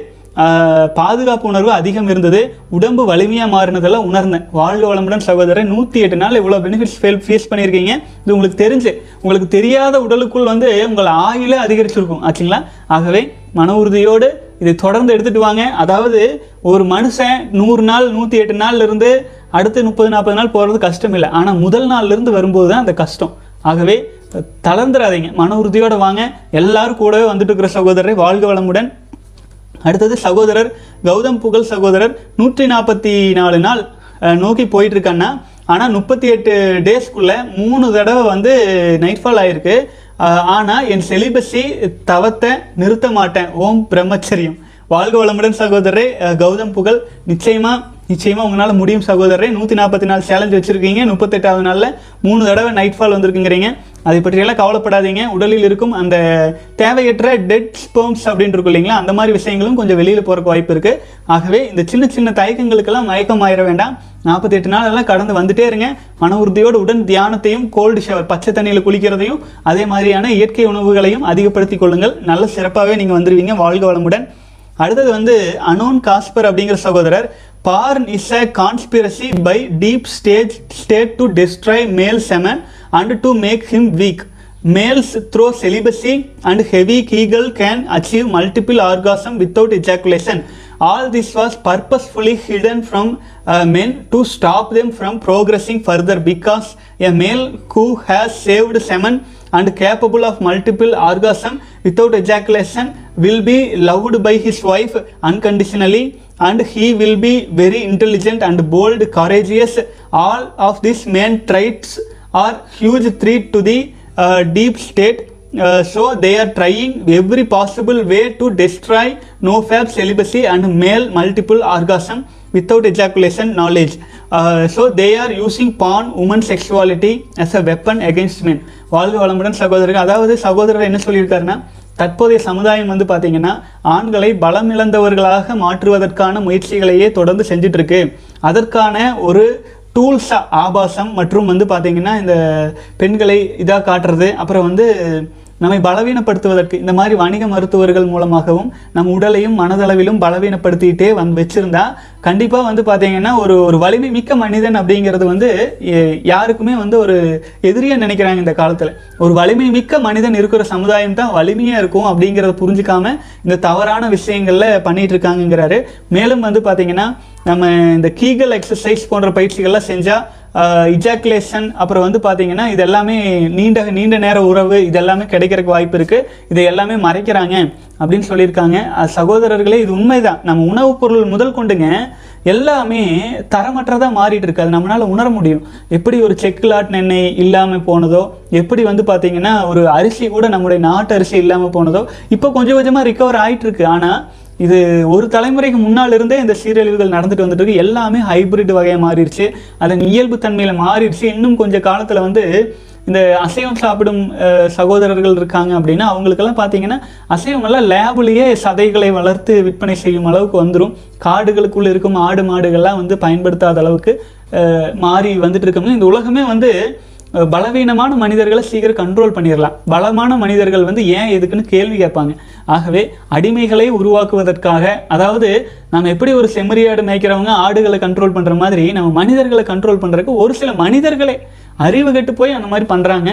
Speaker 1: பாதுகாப்பு உணர்வு அதிகம் இருந்தது. உடம்பு வலிமையாக மாறினதெல்லாம் உணர்ந்தேன். வாழ்க வளமுடன் சகோதரன் நூற்றி எட்டு நாள் இவ்வளோ பெனிஃபிட்ஸ் ஃபேல் ஃபேஸ் பண்ணியிருக்கீங்க. இது உங்களுக்கு தெரிஞ்சு உங்களுக்கு தெரியாத உடலுக்குள் வந்து உங்கள் ஆயுளே அதிகரிச்சிருக்கும். ஆச்சுங்களா? ஆகவே மன உறுதியோடு இதை தொடர்ந்து எடுத்துட்டு வாங்க. அதாவது ஒரு மனுஷன் நூறு நாள் நூற்றி எட்டு நாள்ல இருந்து அடுத்து முப்பது நாற்பது நாள் போகிறது கஷ்டம் இல்லை ஆனால் முதல் நாள்லேருந்து வரும்போது தான் அந்த கஷ்டம். ஆகவே தளர்ந்துடாதீங்க மன உறுதியோடு வாங்க. எல்லாரும் கூடவே வந்துட்டு இருக்கிற சகோதரரை வாழ்க வளமுடன். அடுத்தது சகோதரர் கௌதம் புகழ் சகோதரர் நூற்றி நாற்பத்தி நாலு நாள் நோக்கி போயிட்டுருக்கான்னா ஆனால் முப்பத்தி எட்டு டேஸ்க்குள்ளே மூணு தடவை வந்து நைட்ஃபால் ஆயிருக்கு. ஆனால் என் செலிபஸி தவத்தை நிறுத்த மாட்டேன். ஓம் பிரம்மச்சரியம். வாழ்க வளமுடன் சகோதரரே கௌதம் புகழ். நிச்சயமா நிச்சயமாக உங்களால் முடியும் சகோதரரே. நூற்றி நாற்பத்தி நாலு சேலஞ்ச் வச்சுருக்கீங்க. முப்பத்தெட்டாவது நாளில் மூணு தடவை நைட் ஃபால் வந்திருக்குங்கிறீங்க. அதை பற்றியெல்லாம் கவலைப்படாதீங்க. உடலில் இருக்கும் அந்த தேவையற்ற டெட் ஸ்போம்ஸ் அப்படின்னு இருக்கும் இல்லைங்களா? அந்த மாதிரி விஷயங்களும் கொஞ்சம் வெளியில் போகிறக்கு வாய்ப்பு இருக்குது ஆகவே இந்த சின்ன சின்ன தயக்கங்களுக்கெல்லாம் மயக்கம் ஆயிட வேண்டாம். நாற்பத்தெட்டு நாளெல்லாம் கடந்து வந்துட்டே இருங்க. மன உறுதியோடு உடன் தியானத்தையும் கோல்டு ஷவர் பச்சை தண்ணியில் குளிக்கிறதையும் அதே மாதிரியான இயற்கை உணவுகளையும் அதிகப்படுத்திக் கொள்ளுங்கள். நல்ல சிறப்பாகவே நீங்கள் வந்துடுவீங்க வாழ்க வளமுடன். அடுத்தது வந்து அனோன் காஸ்பர் அப்படிங்கிற சகோதரர். Porn is a conspiracy by deep stage state to destroy male semen and to make him weak males through celibacy and heavy Kegel can achieve multiple orgasm without ejaculation. All this was purposefully hidden from uh, men to stop them from progressing further because a male who has saved semen and capable of multiple orgasm without ejaculation will be loved by his wife unconditionally and he will be very intelligent and bold courageous. All of these main traits are huge threat to the uh, deep state uh, so they are trying every possible way to destroy nofab celibacy and male multiple orgasm without ejaculation knowledge. Uh, so they are using porn, woman sexuality as a weapon against men. வாழ்க வளமுடன் சகோதரர்கள் அதாவது சகோதரர் என்ன சொல்லியிருக்காருன்னா தற்போதைய சமுதாயம் வந்து பார்த்தீங்கன்னா ஆண்களை பலம் இழந்தவர்களாக மாற்றுவதற்கான முயற்சிகளையே தொடர்ந்து செஞ்சுட்டு இருக்கு அதற்கான ஒரு டூல்ஸ் ஆபாசம் மற்றும் வந்து பார்த்தீங்கன்னா இந்த பெண்களை இதாக காட்டுறது அப்புறம் வந்து நம்மை பலவீனப்படுத்துவதற்கு இந்த மாதிரி வணிக மருத்துவர்கள் மூலமாகவும் நம் உடலையும் மனதளவிலும் பலவீனப்படுத்திட்டே வந்து வச்சிருந்தா கண்டிப்பாக வந்து பார்த்தீங்கன்னா ஒரு ஒரு வலிமை மிக்க மனிதன் அப்படிங்கிறது வந்து யாருக்குமே வந்து ஒரு எதிரியாக நினைக்கிறாங்க இந்த காலத்தில். ஒரு வலிமை மிக்க மனிதன் இருக்கிற சமுதாயம் தான் வலிமையாக இருக்கும் அப்படிங்கிறத புரிஞ்சுக்காம இந்த தவறான விஷயங்களில் பண்ணிகிட்டு இருக்காங்கங்கிறாரு மேலும் வந்து பார்த்தீங்கன்னா நம்ம இந்த கீகல் எக்ஸசைஸ் போன்ற பயிற்சிகள்லாம் செஞ்சால் இஜாக்குலேஷன் அப்புறம் வந்து பார்த்தீங்கன்னா இது எல்லாமே நீண்ட நீண்ட நேர உறவு இது எல்லாமே கிடைக்கிறதுக்கு வாய்ப்பு இருக்குது இதை எல்லாமே மறைக்கிறாங்க அப்படின்னு சொல்லியிருக்காங்க. சகோதரர்களே இது உண்மைதான். நம்ம உணவுப் பொருள் முதல் கொண்டுங்க எல்லாமே தரமற்றதாக மாறிட்டு இருக்கு. அது நம்மளால் உணர முடியும். எப்படி ஒரு செக்குலாட் எண்ணெய் இல்லாமல் போனதோ எப்படி வந்து பார்த்தீங்கன்னா ஒரு அரிசி கூட நம்முடைய நாட்டு அரிசி இல்லாமல் போனதோ இப்போ கொஞ்சம் கொஞ்சமாக ரிக்கவர் ஆகிட்டு இருக்கு. ஆனால் இது ஒரு தலைமுறைக்கு முன்னால் இருந்தே இந்த சீரழிவுகள் நடந்துட்டு வந்துட்டு இருக்கு எல்லாமே ஹைபிரிட் வகையாக மாறிடுச்சு. அதன் இயல்பு தன்மையில் மாறிடுச்சு. இன்னும் கொஞ்சம் காலத்தில் வந்து இந்த அசைவம் சாப்பிடும் சகோதரர்கள் இருக்காங்க அப்படின்னா அவங்களுக்கெல்லாம் பார்த்தீங்கன்னா அசைவம் எல்லாம் லேபிலேயே சதைகளை வளர்த்து விற்பனை செய்யும் அளவுக்கு வந்துடும் காடுகளுக்குள்ளே இருக்கும் ஆடு மாடுகள்லாம் வந்து பயன்படுத்தாத அளவுக்கு மாறி வந்துட்டு இருக்கோம்னா இந்த உலகமே வந்து பலவீனமான மனிதர்களை சீக்கிரம் கண்ட்ரோல் பண்ணிடலாம். பலமான மனிதர்கள் வந்து ஏன் எதுக்குன்னு கேள்வி கேட்பாங்க. ஆகவே அடிமைகளை உருவாக்குவதற்காக அதாவது நம்ம எப்படி ஒரு செம்மறியாடு மேய்க்கிறவங்க ஆடுகளை கண்ட்ரோல் பண்ணுற மாதிரி நம்ம மனிதர்களை கண்ட்ரோல் பண்ணுறதுக்கு ஒரு சில மனிதர்களே அறிவு கெட்டு போய் அந்த மாதிரி பண்ணுறாங்க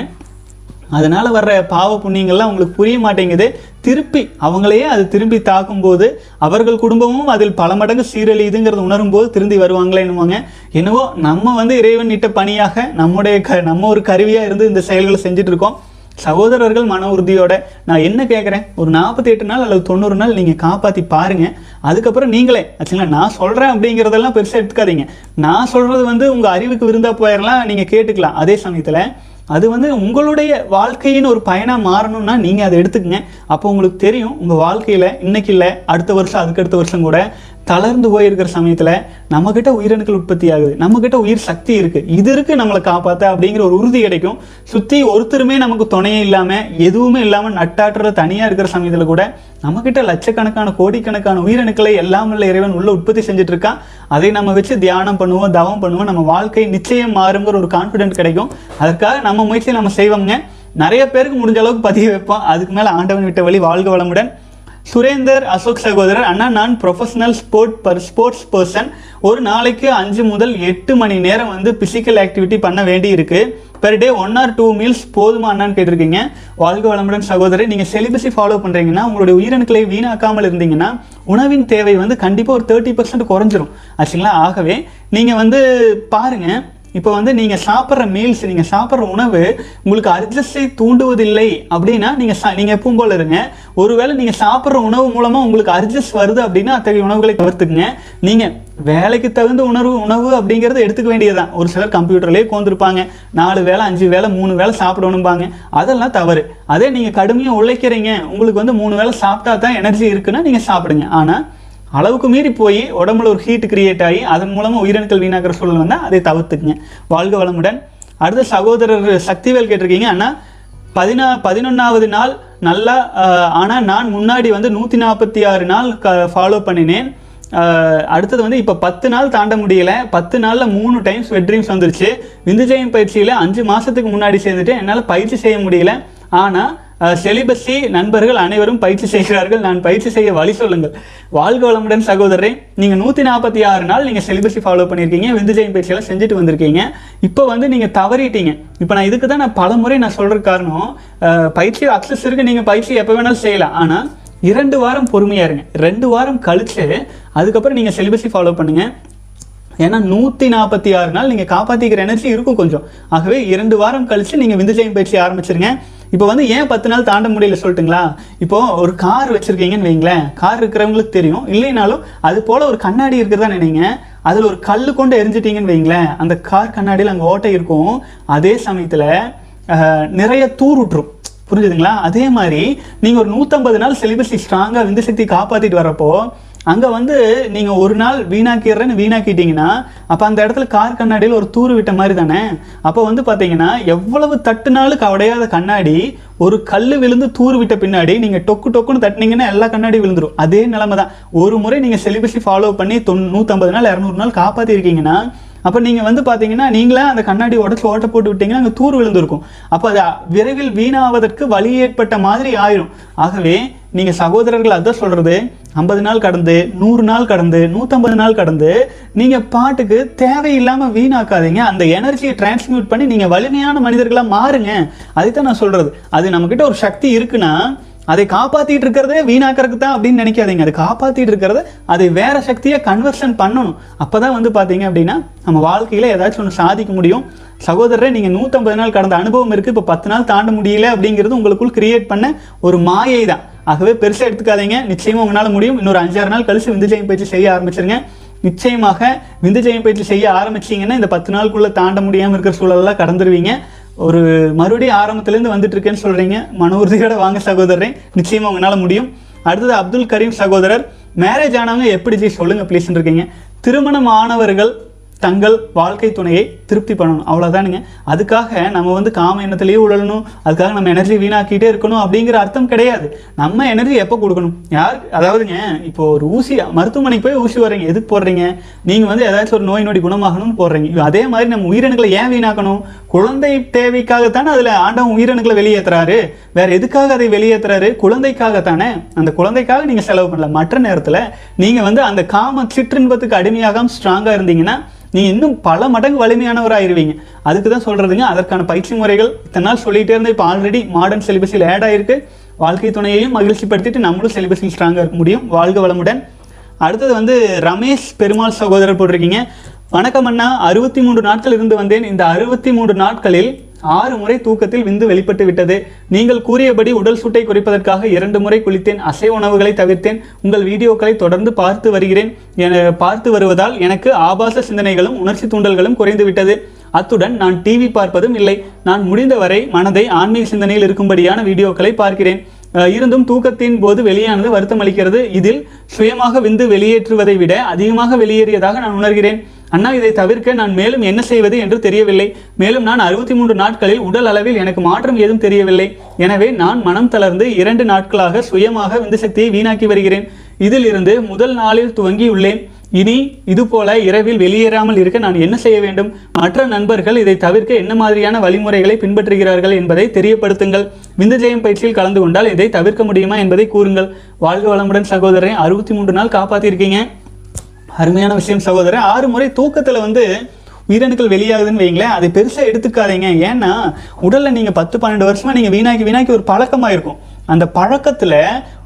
Speaker 1: அதனால் வர்ற பாவ புண்ணியங்கள்லாம் உங்களுக்கு புரிய மாட்டேங்குது. திருப்பி அவங்களையே அது திரும்பி தாக்கும்போது அவர்கள் குடும்பமும் அதில் பல மடங்கு சீரழியுதுங்கிறத உணரும் போது திருந்தி வருவாங்களே என்னவாங்க. என்னவோ நம்ம வந்து இறைவன் இட்ட பணியாக நம்முடைய க நம்ம ஒரு கருவியாக இருந்து இந்த செயல்களை செஞ்சுட்டு இருக்கோம் சகோதரர்கள் மன உறுதியோட நான் என்ன கேட்குறேன் ஒரு நாற்பத்தி எட்டு நாள் அல்லது தொண்ணூறு நாள் நீங்கள் காப்பாற்றி பாருங்கள் அதுக்கப்புறம் நீங்களே ஆக்சுவலாக நான் சொல்கிறேன் அப்படிங்கிறதெல்லாம் பெருசாக எடுத்துக்காதீங்க. நான் சொல்கிறது வந்து உங்கள் அறிவுக்கு விருந்தா போயிடலாம் நீங்கள் கேட்டுக்கலாம். அதே சமயத்தில் அது வந்து உங்களுடைய வாழ்க்கையின் ஒரு பயணம் மாறணும்னா நீங்கள் அதை எடுத்துக்கங்க. அப்போ உங்களுக்கு தெரியும் உங்கள் வாழ்க்கையில் இன்றைக்கி இல்லை அடுத்த வருஷம் அதுக்கடுத்த வருஷம் கூட தளர்ந்து போயிருக்கிற சமயத்தில் நம்மக்கிட்ட உயிரணுக்கள் உற்பத்தி ஆகுது. நம்மக்கிட்ட உயிர் சக்தி இருக்குது இது இருக்குது நம்மளை காப்பாற்ற அப்படிங்கிற ஒரு உறுதி கிடைக்கும். சுற்றி ஒருத்தருமே நமக்கு துணையே இல்லாமல் எதுவுமே இல்லாமல் நட்டாற்றுற தனியாக இருக்கிற சமயத்தில் கூட நம்மக்கிட்ட லட்சக்கணக்கான கோடிக்கணக்கான உயிரணுக்களை எல்லாம் உள்ள இறைவன் உள்ள உற்பத்தி செஞ்சுட்டு இருக்கான் அதை நம்ம வச்சு தியானம் பண்ணுவோம் தவம் பண்ணுவோம். நம்ம வாழ்க்கை நிச்சயம் மாறுங்கிற ஒரு கான்ஃபிடென்ட் கிடைக்கும். அதற்காக நம்ம முயற்சியை நம்ம செய்வோங்க நிறைய பேருக்கு முடிஞ்ச அளவுக்கு பதிய வைப்போம். அதுக்கு மேலே ஆண்டவன் விட்ட வழி வாழ்க வளமுடன். சுரேந்தர் அசோக் சகோதரர். அண்ணா நான் professional sport per sports person ஒரு நாளைக்கு அஞ்சு முதல் எட்டு மணி நேரம் வந்து ஃபிசிக்கல் ஆக்டிவிட்டி பண்ண வேண்டி இருக்குது per day one or two meals போதுமா அண்ணான்னு கேட்டிருக்கீங்க. வாழ்க வளமுடன் சகோதரர் நீங்கள் செலிபஸை ஃபாலோ பண்ணுறீங்கன்னா உங்களுடைய உயிரணுக்களை வீணாக்காமல் இருந்தீங்கன்னா உணவின் தேவை வந்து கண்டிப்பாக ஒரு தேர்ட்டி பர்சன்ட் குறைஞ்சிரும். ஆச்சுங்களா? ஆகவே நீங்கள் வந்து பாருங்க இப்போ வந்து நீங்கள் சாப்பிட்ற மீல்ஸ் நீங்கள் சாப்பிட்ற உணவு உங்களுக்கு அர்ஜஸ்டை தூண்டுவதில்லை அப்படின்னா நீங்கள் சா நீங்கள் எப்பவும் போல இருங்க. ஒருவேளை நீங்கள் சாப்பிட்ற உணவு மூலமாக உங்களுக்கு அர்ஜஸ்ட் வருது அப்படின்னா அத்தகைய உணவுகளை தவிர்த்துக்குங்க. நீங்கள் வேலைக்கு தகுந்த உணர்வு உணவு அப்படிங்கிறத எடுத்துக்க வேண்டியதுதான். ஒரு சிலர் கம்ப்யூட்டர்லேயே கோந்திருப்பாங்க நாலு வேளை அஞ்சு வேளை மூணு வேளை சாப்பிடணும்பாங்க. அதெல்லாம் தவறு. அதே நீங்கள் கடுமையாக உழைக்கிறீங்க. உங்களுக்கு வந்து மூணு வேளை சாப்பிட்டா தான் எனர்ஜி இருக்குன்னா நீங்கள் சாப்பிடுங்க. ஆனால் அளவுக்கு மீறி போய் உடம்புல ஒரு ஹீட் கிரியேட் ஆகி அதன் மூலமாக உயிரணுக்கள் வீணாக்கிற சூழல் வந்தால் அதை தவிர்த்துக்குங்க. வாழ்க வளமுடன். அடுத்த சகோதரர் சக்திவேல் கேட்டிருக்கீங்க ஆனால் பதினா பதினொன்றாவது நாள் நல்லா ஆனால் நான் முன்னாடி வந்து நூற்றி நாற்பத்தி ஆறு நாள் க ஃபாலோ பண்ணினேன். அடுத்தது வந்து இப்போ பத்து நாள் தாண்ட முடியல. பத்து நாளில் மூணு டைம்ஸ் வெட் ட்ரீம்ஸ் வந்துருச்சு. விந்துஜயம் பயிற்சியில் அஞ்சு மாதத்துக்கு முன்னாடி சேர்ந்துட்டு என்னால் பயிற்சி செய்ய முடியல. ஆனால் செலிபஸி நண்பர்கள் அனைவரும் பயிற்சி செய்கிறார்கள். நான் பயிற்சி செய்ய வழி சொல்லுங்கள். வாழ்க வளமுடன் சகோதரரே நீங்கள் நூற்றி நாற்பத்தி ஆறு நாள் நீங்கள் செலிபஸி ஃபாலோ பண்ணியிருக்கீங்க. விந்து ஜெயின் பயிற்சியெல்லாம் செஞ்சுட்டு வந்திருக்கீங்க. இப்போ வந்து நீங்கள் தவறிட்டீங்க. இப்போ நான் இதுக்கு தான் நான் பல முறை நான் சொல்கிற காரணம் பயிற்சி அக்சஸ் இருக்குது நீங்கள் பயிற்சி எப்போ வேணாலும் செய்யலாம். ஆனால் இரண்டு வாரம் பொறுமையாக இருங்க. ரெண்டு வாரம் கழித்து அதுக்கப்புறம் நீங்கள் செலிபஸி ஃபாலோ பண்ணுங்கள் ஏன்னா நூற்றி நாற்பத்தி ஆறு நாள் நீங்கள் காப்பாற்றிக்கிற எனர்ஜி இருக்கும் கொஞ்சம். ஆகவே இரண்டு வாரம் கழித்து நீங்கள் விந்து ஜெயம் பயிற்சி ஆரம்பிச்சிருங்க. இப்போ வந்து ஏன் பத்து நாள் தாண்ட முடியல சொல்லட்டுங்களா? இப்போ ஒரு கார் வச்சிருக்கீங்கன்னு வைங்களேன். கார் இருக்கிறவங்களுக்கு தெரியும். இல்லைனாலும் அது போல ஒரு கண்ணாடி இருக்கிறதா நினைங்க. அதில் ஒரு கல் கொண்டு எரிஞ்சிட்டீங்கன்னு வைங்களேன். அந்த கார் கண்ணாடியில் அங்கே ஓட்டை இருக்கும். அதே சமயத்தில் நிறைய தூர் புரிஞ்சுதுங்களா? அதே மாதிரி நீங்கள் ஒரு நூற்றம்பது நாள் செலிபஸை ஸ்ட்ராங்காக விந்து சக்தி காப்பாற்றிட்டு வரப்போ அங்கே வந்து நீங்கள் ஒரு நாள் வீணாக்கிடுறேன்னு வீணாக்கிட்டீங்கன்னா அப்போ அந்த இடத்துல கார் கண்ணாடியில் ஒரு தூறு விட்ட மாதிரி தானே? அப்போ வந்து பார்த்தீங்கன்னா எவ்வளவு தட்டுனாலும் கவடையாத கண்ணாடி ஒரு கல் விழுந்து தூர் விட்ட பின்னாடி நீங்கள் டொக்கு டொக்குன்னு தட்டினீங்கன்னா எல்லா கண்ணாடி விழுந்துரும். அதே நிலமை தான். ஒரு முறை நீங்கள் செலிபஸி ஃபாலோ பண்ணி தொன் நூற்றம்பது நாள் இரநூறு நாள் காப்பாற்றிருக்கீங்கன்னா அப்போ நீங்கள் வந்து பார்த்தீங்கன்னா நீங்களே அந்த கண்ணாடி உடச்சி ஓட்ட போட்டு விட்டீங்கன்னா அங்கே தூர் விழுந்திருக்கும். அப்போ அது விரைவில் வீணாவதற்கு வழி ஏற்பட்ட மாதிரி ஆயிரும். ஆகவே நீங்கள் சகோதரர்கள் அதான் சொல்கிறது ஐம்பது நாள் கடந்து நூறு நாள் கடந்து நூற்றம்பது நாள் கடந்து நீங்கள் பாட்டுக்கு தேவையில்லாமல் வீணாக்காதீங்க. அந்த எனர்ஜியை டிரான்ஸ்மியூட் பண்ணி நீங்கள் வலிமையான மனிதர்களாக மாறுங்க. அதைத்தான் நான் சொல்கிறது அது நம்மக்கிட்ட ஒரு சக்தி இருக்குன்னா அதை காப்பாற்றிட்டு இருக்கிறதே வீணாக்கிறதுக்கு தான் அப்படின்னு நினைக்காதீங்க. அதை காப்பாற்றிட்டு இருக்கிறத அதை வேற சக்தியை கன்வர்ஷன் பண்ணணும். அப்போ தான் வந்து பார்த்தீங்க அப்படின்னா நம்ம வாழ்க்கையில் ஏதாச்சும் ஒன்று சாதிக்க முடியும். சகோதரரை நீங்கள் நூற்றம்பது நாள் கடந்த அனுபவம் இருக்குது இப்போ பத்து நாள் தாண்ட முடியல அப்படிங்கிறது உங்களுக்குள் கிரியேட் பண்ண ஒரு மாயை தான் ஆகவே பெருசாக எடுத்துக்காதீங்க. நிச்சயமாக உங்களால் முடியும். இன்னொரு அஞ்சாறு நாள் கழிச்சு விந்துஜயம் பயிற்சி செய்ய ஆரம்பிச்சிருங்க. நிச்சயமாக விந்துஜயம் பயிற்சி செய்ய ஆரம்பிச்சிங்கன்னா இந்த பத்து நாளுக்குள்ளே தாண்ட முடியாமல் இருக்கிற சூழலெல்லாம் கடந்துருவீங்க. ஒரு மறுபடியும் ஆரம்பத்துலேருந்து வந்துட்டு இருக்கேன்னு சொல்றீங்க. மன உறுதியோட வாங்க சகோதரரே. நிச்சயமாக உங்களால் முடியும். அடுத்தது அப்துல் கரீம் சகோதரர். மேரேஜ் ஆனவங்க எப்படி ஜி சொல்லுங்கள் ப்ளீஸ்ன்னு இருக்கீங்க. திருமணம் ஆனவர்கள் தங்கள் வாழ்க்கை துணையை திருப்தி பண்ணணும். அவ்வளோதானுங்க அதுக்காக நம்ம வந்து காம எண்ணத்திலேயே உழலணும். அதுக்காக நம்ம எனர்ஜி வீணாக்கிட்டே இருக்கணும் அப்படிங்கிற அர்த்தம் கிடையாது. நம்ம எனர்ஜி எப்போ கொடுக்கணும்? யார் அதாவதுங்க இப்போ ஒரு ஊசி மருத்துவமனைக்கு போய் ஊசி வர்றீங்க எதுக்கு போடுறீங்க? நீங்கள் வந்து ஏதாச்சும் ஒரு நோய் நொடி குணமாகணும்னு போடுறீங்க. அதே மாதிரி நம்ம உயிரணுக்களை ஏன் வீணாக்கணும்? குழந்தை தேவைக்காகத்தானே அதில் ஆண்டவன் உயிரணுக்களை வெளியேற்றுறாரு வேற எதுக்காக அதை வெளியேற்றுறாரு குழந்தைக்காகத்தானே. அந்த குழந்தைக்காக நீங்கள் செலவு பண்ணல. மற்ற நேரத்தில் நீங்கள் வந்து அந்த காம சிற்றின்பத்துக்கு அடிமையாகாமல் ஸ்ட்ராங்காக இருந்தீங்கன்னா நீங்கள் இன்னும் பல மடங்கு வலிமையானவராயிருவீங்க. அதுக்கு தான் சொல்கிறதுங்க அதற்கான பயிற்சி முறைகள் இத்தனை நாள் சொல்லிகிட்டே இருந்தேன் இப்போ ஆல்ரெடி மாடர்ன் சிலிபஸில் ஆட் ஆயிருக்கு. வாழ்க்கை துணையையும் மகிழ்ச்சிப்படுத்திட்டு நம்மளும் சிலிபஸில் ஸ்ட்ராங்காக இருக்க முடியும். வாழ்க வளமுடன். அடுத்தது வந்து ரமேஷ் பெருமாள் சகோதரர் போட்டிருக்கீங்க. வணக்கம் அண்ணா. அறுபத்தி மூன்று நாட்கள் இருந்து வந்தேன். இந்த அறுபத்தி மூன்று நாட்களில் ஆறு முறை தூக்கத்தில் விந்து வெளிப்பட்டு விட்டது. நீங்கள் கூறியபடி உடல் சூட்டை குறைப்பதற்காக இரண்டு முறை குளித்தேன். அசை உணவுகளை தவிர்த்தேன். உங்கள் வீடியோக்களை தொடர்ந்து பார்த்து வருகிறேன். என பார்த்து வருவதால் எனக்கு ஆபாச சிந்தனைகளும் உணர்ச்சி தூண்டல்களும் குறைந்து விட்டது. அத்துடன் நான் டிவி பார்ப்பதும் இல்லை. நான் முடிந்தவரை மனதை ஆன்மீக சிந்தனையில் இருக்கும்படியான வீடியோக்களை பார்க்கிறேன். இருந்தும் தூக்கத்தின் போது வெளியானது வருத்தம் அளிக்கிறது இதில் சுயமாக விந்து வெளியேற்றுவதை விட அதிகமாக வெளியேறியதாக நான் உணர்கிறேன். அண்ணா இதை தவிர்க்க நான் மேலும் என்ன செய்வது என்று தெரியவில்லை. மேலும் நான் அறுபத்தி மூன்று நாட்களில் உடல் அளவில் எனக்கு மாற்றம் ஏதும் தெரியவில்லை. எனவே நான் மனம் தளர்ந்து இரண்டு நாட்களாக சுயமாக விந்து சக்தியை வீணாக்கி வருகிறேன். இதில் இருந்து முதல் நாளில் துவங்கியுள்ளேன். இனி இதுபோல இரவில் வெளியேறாமல் இருக்க நான் என்ன செய்ய வேண்டும்? மற்ற நண்பர்கள் இதை தவிர்க்க என்ன மாதிரியான வழிமுறைகளை பின்பற்றுகிறார்கள் என்பதை தெரியப்படுத்துங்கள். விந்துஜெயம் பயிற்சியில் கலந்து கொண்டால் இதை தவிர்க்க முடியுமா என்பதை கூறுங்கள். வாழ்க வளமுடன் சகோதரன் அறுபத்தி மூன்று நாள் காப்பாற்றிருக்கீங்க அருமையான விஷயம் சகோதரர். ஆறு முறை தூக்கத்தில் வந்து உயிரணுக்கள் வெளியாகுதுன்னு வைங்களேன் அதை பெருசாக எடுத்துக்காதீங்க. ஏன்னா உடலில் நீங்கள் பத்து பன்னெண்டு வருஷமாக நீங்கள் வீணாக்கி வீணாக்கி ஒரு பழக்கமாக இருக்கும். அந்த பழக்கத்தில்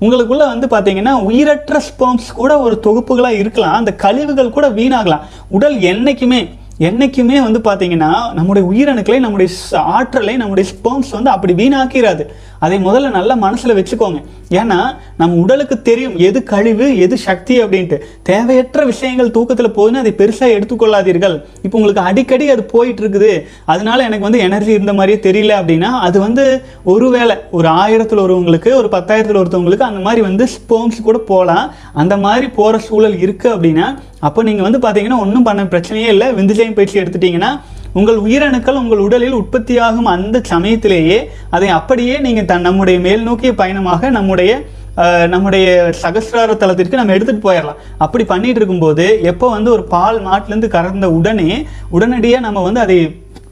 Speaker 1: உங்களுக்குள்ளே வந்து பார்த்தீங்கன்னா உயிரற்ற ஸ்பெர்ம்ஸ் கூட ஒரு தொகுப்புகளாக இருக்கலாம். அந்த கழிவுகள் கூட வீணாகலாம். உடல் என்றைக்குமே என்னைக்குமே வந்து பார்த்தீங்கன்னா நம்முடைய உயிரணுக்களை நம்முடைய ஆற்றலை நம்முடைய ஸ்போம்ஸ் வந்து அப்படி வீணாக்கிறாது. அதை முதல்ல நல்லா மனசில் வச்சுக்கோங்க. ஏன்னா நம்ம உடலுக்கு தெரியும் எது கழிவு எது சக்தி அப்படின்ட்டு. தேவையற்ற விஷயங்கள் தூக்கத்தில் போகுதுன்னு அதை பெருசாக எடுத்துக்கொள்ளாதீர்கள். இப்போ உங்களுக்கு அடிக்கடி அது போயிட்டு இருக்குது அதனால எனக்கு வந்து எனர்ஜி இருந்த மாதிரியே தெரியல அப்படின்னா அது வந்து ஒருவேளை ஒரு ஆயிரத்தில் ஒருவங்களுக்கு ஒரு பத்தாயிரத்தில் ஒருத்தவங்களுக்கு அந்த மாதிரி வந்து ஸ்போம்ஸ் கூட போகலாம். அந்த மாதிரி போகிற சூழல் இருக்குது அப்படின்னா அப்போ நீங்கள் வந்து பார்த்தீங்கன்னா ஒன்றும் பண்ண பிரச்சனையே இல்லை. விந்துஜயம் பயிற்சி எடுத்துட்டீங்கன்னா உங்கள் உயிரணுக்கள் உங்கள் உடலில் உற்பத்தியாகும் அந்த சமயத்திலேயே அதை அப்படியே நீங்கள் தன் நம்முடைய மேல் நோக்கிய பயணமாக நம்முடைய நம்முடைய சகசிரார தளத்திற்கு நம்ம எடுத்துகிட்டு போயிடலாம் அப்படி பண்ணிகிட்டு இருக்கும்போது எப்போ வந்து ஒரு பால் மாட்டிலேருந்து கறந்த உடனே உடனடியாக நம்ம வந்து அதை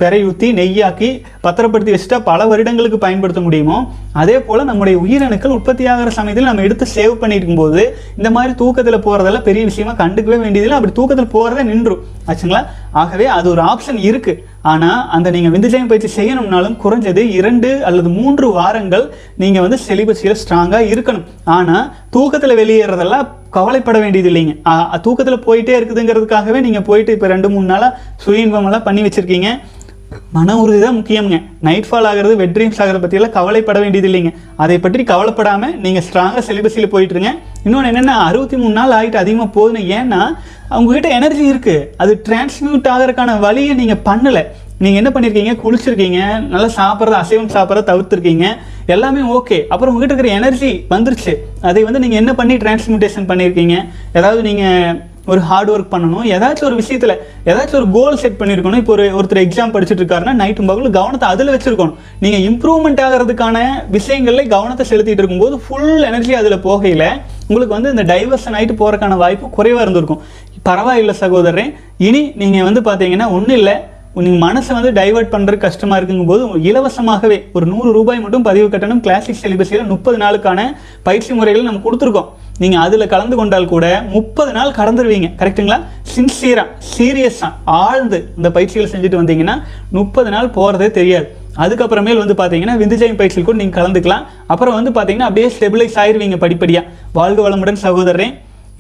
Speaker 1: பெறையூத்தி நெய்யாக்கி பத்திரப்படுத்தி வச்சுட்டா பல வருடங்களுக்கு பயன்படுத்த முடியுமோ? அதே போல் நம்முடைய உயிரணுக்கள் உற்பத்தி ஆகிற சமயத்தில் நம்ம எடுத்து சேவ் பண்ணிட்டு போது இந்த மாதிரி தூக்கத்தில் போகிறதெல்லாம் பெரிய விஷயமா கண்டுக்கவே வேண்டியதில்லை. அப்படி தூக்கத்தில் போகிறதே நின்றும் ஆச்சுங்களா? ஆகவே அது ஒரு ஆப்ஷன் இருக்கு. ஆனா அந்த நீங்க விந்துஜயம் பயிற்சி செய்யணும்னாலும் குறைஞ்சது இரண்டு அல்லது மூன்று வாரங்கள் நீங்க வந்து செலிபஸியில் ஸ்ட்ராங்கா இருக்கணும். ஆனா தூக்கத்துல வெளியேறதெல்லாம் கவலைப்பட வேண்டியது இல்லைங்க. ஆ, தூக்கத்துல போயிட்டே இருக்குதுங்கிறதுக்காகவே நீங்க போயிட்டு இப்ப ரெண்டு மூணு நாளா சுய இன்பமெல்லாம் பண்ணி வச்சிருக்கீங்க. மன உறுதி தான் முக்கியம்ங்க. நைட் ஃபால் ஆகிறது வெட் ட்ரீம்ஸ் ஆகிறத பற்றியெல்லாம் கவலைப்பட வேண்டியது இல்லைங்க அதை பற்றி கவலைப்படாமல் நீங்கள் ஸ்ட்ராங்காக சிலிபஸில் போயிட்டுருங்க. இன்னொன்று என்னென்னா அறுபத்தி மூணு நாள் ஆகிட்டு அதிகமாக போகுதுன்னு ஏன்னா அவங்ககிட்ட எனர்ஜி இருக்குது அது டிரான்ஸ்மியூட் ஆகிறதுக்கான வழியை நீங்கள் பண்ணலை. நீங்கள் என்ன பண்ணியிருக்கீங்க குளிச்சிருக்கீங்க. நல்லா சாப்பிட்றத அசைவம் சாப்பிட்றத தவிர்த்துருக்கீங்க. எல்லாமே ஓகே அப்புறம் உங்ககிட்ட இருக்கிற எனர்ஜி வந்துருச்சு. அதை வந்து நீங்கள் என்ன பண்ணி டிரான்ஸ்மியூட்டேஷன் பண்ணியிருக்கீங்க ஏதாவது நீங்கள் ஒரு ஹார்ட் ஒர்க் பண்ணணும். ஏதாச்சும் ஒரு விஷயத்தில் ஏதாச்சும் ஒரு கோல் செட் பண்ணியிருக்கணும் இப்போ ஒரு ஒருத்தர் எக்ஸாம் படிச்சுட்டு இருக்காருன்னா நைட்டும் பகலும் கவனத்தை அதில் வச்சுருக்கணும். நீங்கள் இம்ப்ரூவ்மெண்ட் ஆகிறதுக்கான விஷயங்களில் கவனத்தை செலுத்திட்டு இருக்கும்போது ஃபுல் எனர்ஜி அதில் போகையில் உங்களுக்கு வந்து இந்த டைவர்ஷன் ஆகிட்டு போகிறதுக்கான வாய்ப்பு குறைவாக இருந்திருக்கும். பரவாயில்லை சகோதரன் இனி நீங்கள் வந்து பார்த்தீங்கன்னா ஒன்றும் இல்லை. நீங்கள் மனசை வந்து டைவர்ட் பண்ணுறது கஷ்டமாக இருக்குங்கும் போது இலவசமாகவே ஒரு நூறு ரூபாய் மட்டும் பதிவு கட்டணம். கிளாசிக் சிலிபஸில் முப்பது நாளுக்கான பயிற்சி முறைகள் நம்ம கொடுத்துருக்கோம். நீங்கள் அதில் கலந்து கொண்டால் கூட முப்பது நாள் கடந்துருவீங்க. கரெக்ட்டுங்களா சின்சியராக சீரியஸாக ஆழ்ந்து இந்த பயிற்சிகள் செஞ்சுட்டு வந்தீங்கன்னா முப்பது நாள் போகிறதே தெரியாது. அதுக்கப்புறமேல் வந்து பார்த்தீங்கன்னா விந்துஜயம் பயிற்சியில் கூட நீங்கள் கலந்துக்கலாம். அப்புறம் வந்து பார்த்தீங்கன்னா அப்படியே ஸ்டெபிலைஸ் ஆயிடுவீங்க படிப்படியாக வாழ்க வளமுடன் சகோதரரே.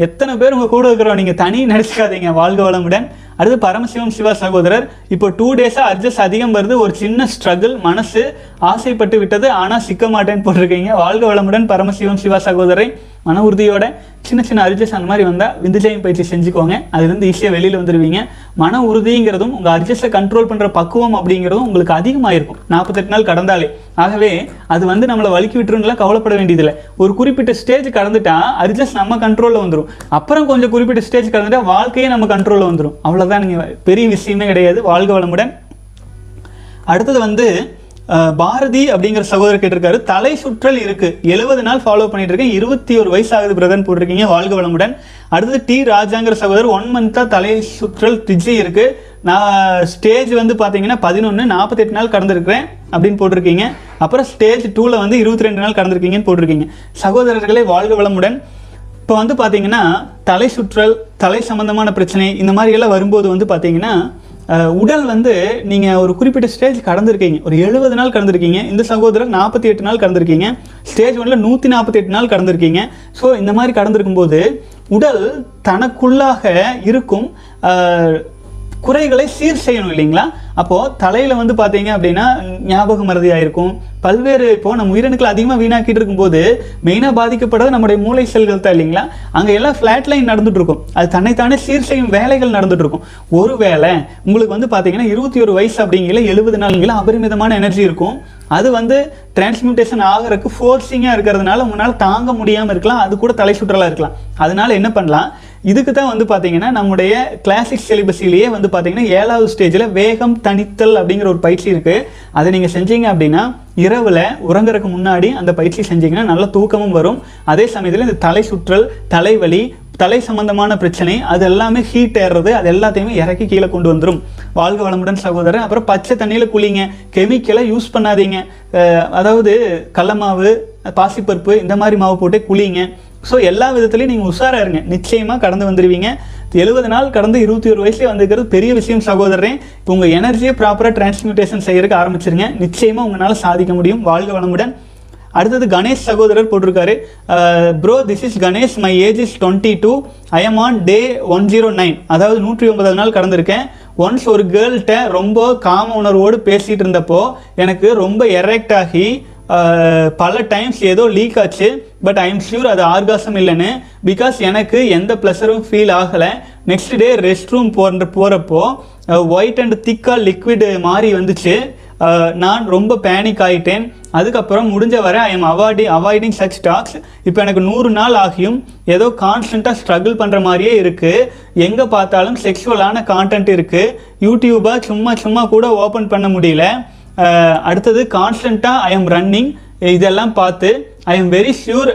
Speaker 1: எத்தனை பேர் உங்கள் கூட இருக்கிறோம்? நீங்கள் தனி நினச்சிக்காதீங்க வாழ்க வளமுடன். அடுத்து பரமசிவம் சிவா சகோதரர். இப்போ டூ டேஸாக அட்ஜஸ்ட் அதிகம் வருது. ஒரு சின்ன ஸ்ட்ரகிள் மனசு ஆசைப்பட்டு விட்டது. ஆனால் சிக்க மாட்டேன்னு போட்டிருக்கீங்க. வாழ்க வளமுடன் பரமசிவம் சிவா சகோதரை மன உறுதியோட சின்ன சின்ன அரிஜஸ் அந்த மாதிரி வந்தால் விந்துஜயம் பயிற்சி செஞ்சுக்கோங்க. அதுலேருந்து ஈஸியாக வெளியில் வந்துடுவீங்க மன உறுதிங்கிறதும் உங்கள் அட்ஜஸ்ட்டை கண்ட்ரோல் பண்ணுற பக்குவம் அப்படிங்கிறதும் உங்களுக்கு அதிகமாகிருக்கும் நாற்பத்தெட்டு நாள் கடந்தாலே. ஆகவே அது வந்து நம்மளை வலுக்கி விட்டுருங்களா கவலைப்பட வேண்டியதில்லை. ஒரு குறிப்பிட்ட ஸ்டேஜ் கடந்துட்டா அரிஜஸ் நம்ம கண்ட்ரோலில் வந்துடும் அப்புறம் கொஞ்சம் குறிப்பிட்ட ஸ்டேஜ் கடந்துட்டா வாழ்க்கையே நம்ம கண்ட்ரோலில் வந்துடும் அவ்வளோதான் நீங்கள் பெரிய விஷயமே கிடையாது. வாழ்க வளமுடன். அடுத்தது வந்து பாரதி அப்படிங்கிற சகோதரர் கேட்டிருக்காரு. தலை சுற்றல் இருக்கு. எழுபது நாள் ஃபாலோ பண்ணிட்டு இருக்கேன் இருபத்தி ஒரு வயசு ஆகுது பிரதன் போட்டிருக்கீங்க. வாழ்க வளமுடன். அடுத்து டி ராஜாங்கிற சகோதரர் ஒன் மந்த்தா தலை சுற்றல் திஜி இருக்கு. நான் ஸ்டேஜ் வந்து பார்த்தீங்கன்னா பதினொன்று நாற்பத்தெட்டு நாள் கடந்திருக்கிறேன் அப்படின்னு போட்டிருக்கீங்க. அப்புறம் ஸ்டேஜ் டூவில் வந்து இருபத்தி ரெண்டு நாள் கடந்திருக்கீங்கன்னு போட்டிருக்கீங்க. சகோதரர்களே வாழ்க வளமுடன். இப்போ வந்து பார்த்தீங்கன்னா தலை சுற்றல் தலை சம்பந்தமான பிரச்சனை இந்த மாதிரி எல்லாம் வரும்போது வந்து பார்த்தீங்கன்னா உடல் வந்து நீங்கள் ஒரு குறிப்பிட்ட ஸ்டேஜ் கடந்திருக்கீங்க. ஒரு எழுபது நாள் கடந்திருக்கீங்க. இந்த சகோதரர் நாற்பத்தி எட்டு நாள் கடந்திருக்கீங்க. ஸ்டேஜ் ஒன்றில் நூற்றி நாற்பத்தி எட்டு நாள் கடந்திருக்கீங்க. ஸோ இந்த மாதிரி கடந்திருக்கும் போது உடல் தனக்குள்ளாக இருக்கும் குறைகளை சீர் செய்யணும் இல்லைங்களா? அப்போது தலையில் வந்து பார்த்தீங்க அப்படின்னா ஞாபக மறதியாக இருக்கும் பல்வேறு இப்போ நம்ம உயிரணுக்கள் அதிகமாக வீணாக்கிட்டு இருக்கும்போது மெயினாக பாதிக்கப்படுறது நம்முடைய மூளை செல்கள் தான் இல்லைங்களா? அங்கே எல்லாம் ஃப்ளாட் லைன் நடந்துட்டு இருக்கும். அது தன்னைத்தானே சீர் செய்யும் வேலைகள் நடந்துட்டு இருக்கும். ஒரு வேளை உங்களுக்கு வந்து பார்த்தீங்கன்னா இருபத்தி ஒரு வயசு அப்படிங்கிற எழுபது நாளுங்கள அபரிமிதமான எனர்ஜி இருக்கும். அது வந்து டிரான்ஸ்மியூட்டேஷன் ஆகிறதுக்கு ஃபோர்ஸிங்காக இருக்கிறதுனால உங்களால் தாங்க முடியாமல் இருக்கலாம். அது கூட தலை சுற்றலாக இருக்கலாம். அதனால என்ன பண்ணலாம்? இதுக்கு தான் வந்து பார்த்தீங்கன்னா நம்முடைய கிளாசிக் சிலிபஸிலேயே வந்து பார்த்தீங்கன்னா ஏழாவது ஸ்டேஜில் வேகம் தனித்தல் அப்படிங்கிற ஒரு பயிற்சி இருக்குது அதை நீங்கள் செஞ்சீங்க அப்படின்னா இரவில் உறங்குறதுக்கு முன்னாடி அந்த பயிற்சி செஞ்சீங்கன்னா நல்ல தூக்கமும் வரும். அதே சமயத்தில் இந்த தலை சுற்றல் தலைவலி தலை சம்பந்தமான பிரச்சனை அது எல்லாமே ஹீட் ஏறுறது அது எல்லாத்தையுமே இறக்கி கீழே கொண்டு வந்துடும் வாழ்க வளமுடன் சகோதரன் அப்புறம் பச்சை தண்ணியில் குளிங்க. கெமிக்கலை யூஸ் பண்ணாதீங்க. அதாவது கடல மாவு பாசிப்பருப்பு இந்த மாதிரி மாவு போட்டு குளிங்க. ஸோ எல்லா விதத்துலையும் நீங்கள் உஷாராக இருங்க. நிச்சயமாக கடந்து வந்துடுவீங்க எழுபது நாள் கடந்து இருபத்தி ஒரு வயசுலேயே வந்திருக்கிறது பெரிய விஷயம் சகோதரரே. இப்போ உங்கள் எனர்ஜியை ப்ராப்பராக டிரான்ஸ்மியூட்டேஷன் செய்யறதுக்கு ஆரம்பிச்சிருங்க. நிச்சயமாக உங்களால் சாதிக்க முடியும். வாழ்க வளமுடன். அடுத்தது கணேஷ் சகோதரர் போட்டிருக்காரு. Bro this is Ganesh. My age is twenty two I am on day one zero nine அதாவது நூற்றி ஒன்பதாவது நாள் கடந்திருக்கேன். ஒன்ஸ் ஒரு கேர்ள்கிட்ட ரொம்ப காம உணர்வோடு பேசிகிட்டு இருந்தப்போ எனக்கு ரொம்ப எரெக்ட் ஆகி பல டைம்ஸ் ஏதோ லீக் ஆச்சு பட் ஐ எம் ஷியூர் அது ஆர்காசம் இல்லைன்னு பிகாஸ் எனக்கு எந்த ப்ளஷரும் ஃபீல் ஆகலை. நெக்ஸ்ட் டே ரெஸ்ட் ரூம் போன்ற போகிறப்போ ஒயிட் அண்ட் திக்காக லிக்விட் மாறி வந்துச்சு. நான் ரொம்ப பேனிக் ஆகிட்டேன் அதுக்கப்புறம் முடிஞ்ச வரை I am avoid avoiding such talks இப்போ எனக்கு நூறு நாள் ஆகியும் ஏதோ கான்ஸ்டண்ட்டாக ஸ்ட்ரகிள் பண்ணுற மாதிரியே இருக்குது எங்கே பார்த்தாலும் செக்ஷுவலான கான்டென்ட் இருக்குது யூடியூபாக சும்மா சும்மா கூட ஓப்பன் பண்ண முடியல. அடுத்தது கான்ஸ்டண்ட்டாக ஐ எம் ரன்னிங் இதெல்லாம் பார்த்து ஐ எம் வெரி ஷியூர்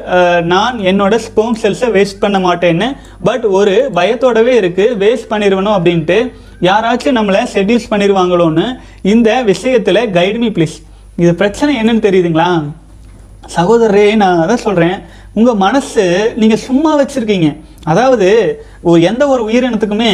Speaker 1: நான் என்னோட ஸ்போம் செல்ஸை வேஸ்ட் பண்ண மாட்டேன்னு. பட் ஒரு பயத்தோடவே இருக்குது வேஸ்ட் பண்ணிடுவனும் அப்படின்ட்டு. யாராச்சும் நம்மளை செட்யூஸ் பண்ணிடுவாங்களோன்னு இந்த விஷயத்தில் கைடு மீ ப்ளீஸ் இது பிரச்சனை என்னன்னு தெரியுதுங்களா? சகோதரரே நான் அதான் சொல்கிறேன் உங்கள் மனசு நீங்கள் சும்மா வச்சுருக்கீங்க. அதாவது ஒரு எந்த ஒரு உயிரினத்துக்குமே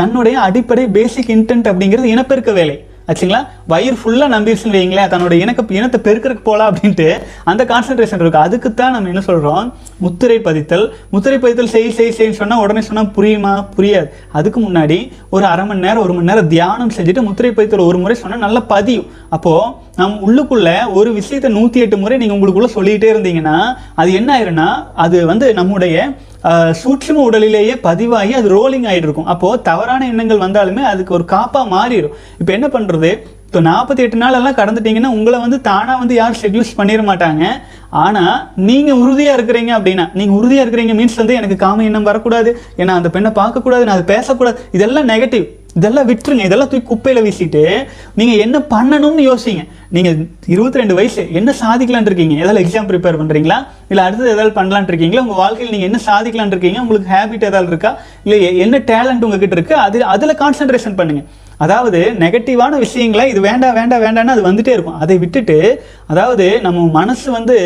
Speaker 1: தன்னுடைய அடிப்படை பேசிக் இன்டென்ட் அப்படிங்கிறது இனப்பெருக்க வேலை. ஆச்சுங்களா? வயிறு ஃபுல்லாக நம்பிடுச்சுன்னு வைங்களேன் தன்னோட இனக்க இனத்தை பெருக்கிறதுக்கு போகலாம் அப்படின்ட்டு அந்த கான்சென்ட்ரேஷன் இருக்குது அதுக்கு தான் நம்ம என்ன சொல்கிறோம் முத்திரை பதித்தல். முத்திரை பதித்தல் செய் செய் செய்ன்னு சொன்னால் உடனே சொன்னால் புரியுமா? புரியாது. அதுக்கு முன்னாடி ஒரு அரை மணி நேரம் ஒரு மணி நேரம் தியானம் செஞ்சுட்டு முத்திரை பதித்தல் ஒரு முறை சொன்னால் நல்லா பதியும் அப்போது நம் உள்ளுக்குள்ளே ஒரு விஷயத்தை நூற்றி எட்டு முறை நீங்கள் உங்களுக்குள்ளே சொல்லிக்கிட்டே இருந்தீங்கன்னா அது என்ன ஆயிருன்னா அது வந்து நம்முடைய சூட்சும உடலிலேயே பதிவாகி அது ரோலிங் ஆகிட்டு இருக்கும் அப்போது தவறான எண்ணங்கள் வந்தாலுமே அதுக்கு ஒரு காப்பாக மாறிடும். இப்போ என்ன பண்ணுறது இப்போ நாற்பத்தி எட்டு நாளெல்லாம் கடந்துட்டீங்கன்னா உங்களை வந்து தானாக வந்து யாரும் ஷெட்யூல்ஸ் பண்ணிட மாட்டாங்க. ஆனால் நீங்கள் உறுதியாக இருக்கிறீங்க அப்படின்னா நீங்கள் உறுதியாக இருக்கிறீங்க மீன்ஸ் வந்து எனக்கு காம எண்ணம் வரக்கூடாது. ஏன்னா அந்த பெண்ணை பார்க்கக்கூடாது நான் அதை பேசக்கூடாது. இதெல்லாம் நெகட்டிவ் இதெல்லாம் விட்டுருங்க. இதெல்லாம் தூக்கி குப்பையில் வீசிட்டு நீங்கள் என்ன பண்ணணும்னு யோசிங்க. நீங்கள் இருபத்தி ரெண்டு வயசு என்ன சாதிக்கலான் இருக்கீங்க? ஏதாவது எக்ஸாம் ப்ரிப்பேர் பண்ணுறீங்களா இல்லை அடுத்தது ஏதாவது பண்ணலான் இருக்கீங்களா? உங்கள் வாழ்க்கையில் நீங்கள் என்ன சாதிக்கலான் இருக்கீங்க? உங்களுக்கு ஹேபிட் ஏதாவது இருக்கா? இல்லை என்ன டேலண்ட் உங்ககிட்ட இருக்குது அது அதில் கான்சென்ட்ரேஷன் பண்ணுங்கள் அதாவது நெகட்டிவான விஷயங்களை இது வேண்டாம் வேண்டாம் வேண்டாம்னு அது வந்துட்டே இருக்கும். அதை விட்டுட்டு அதாவது நம்ம மனசு வந்து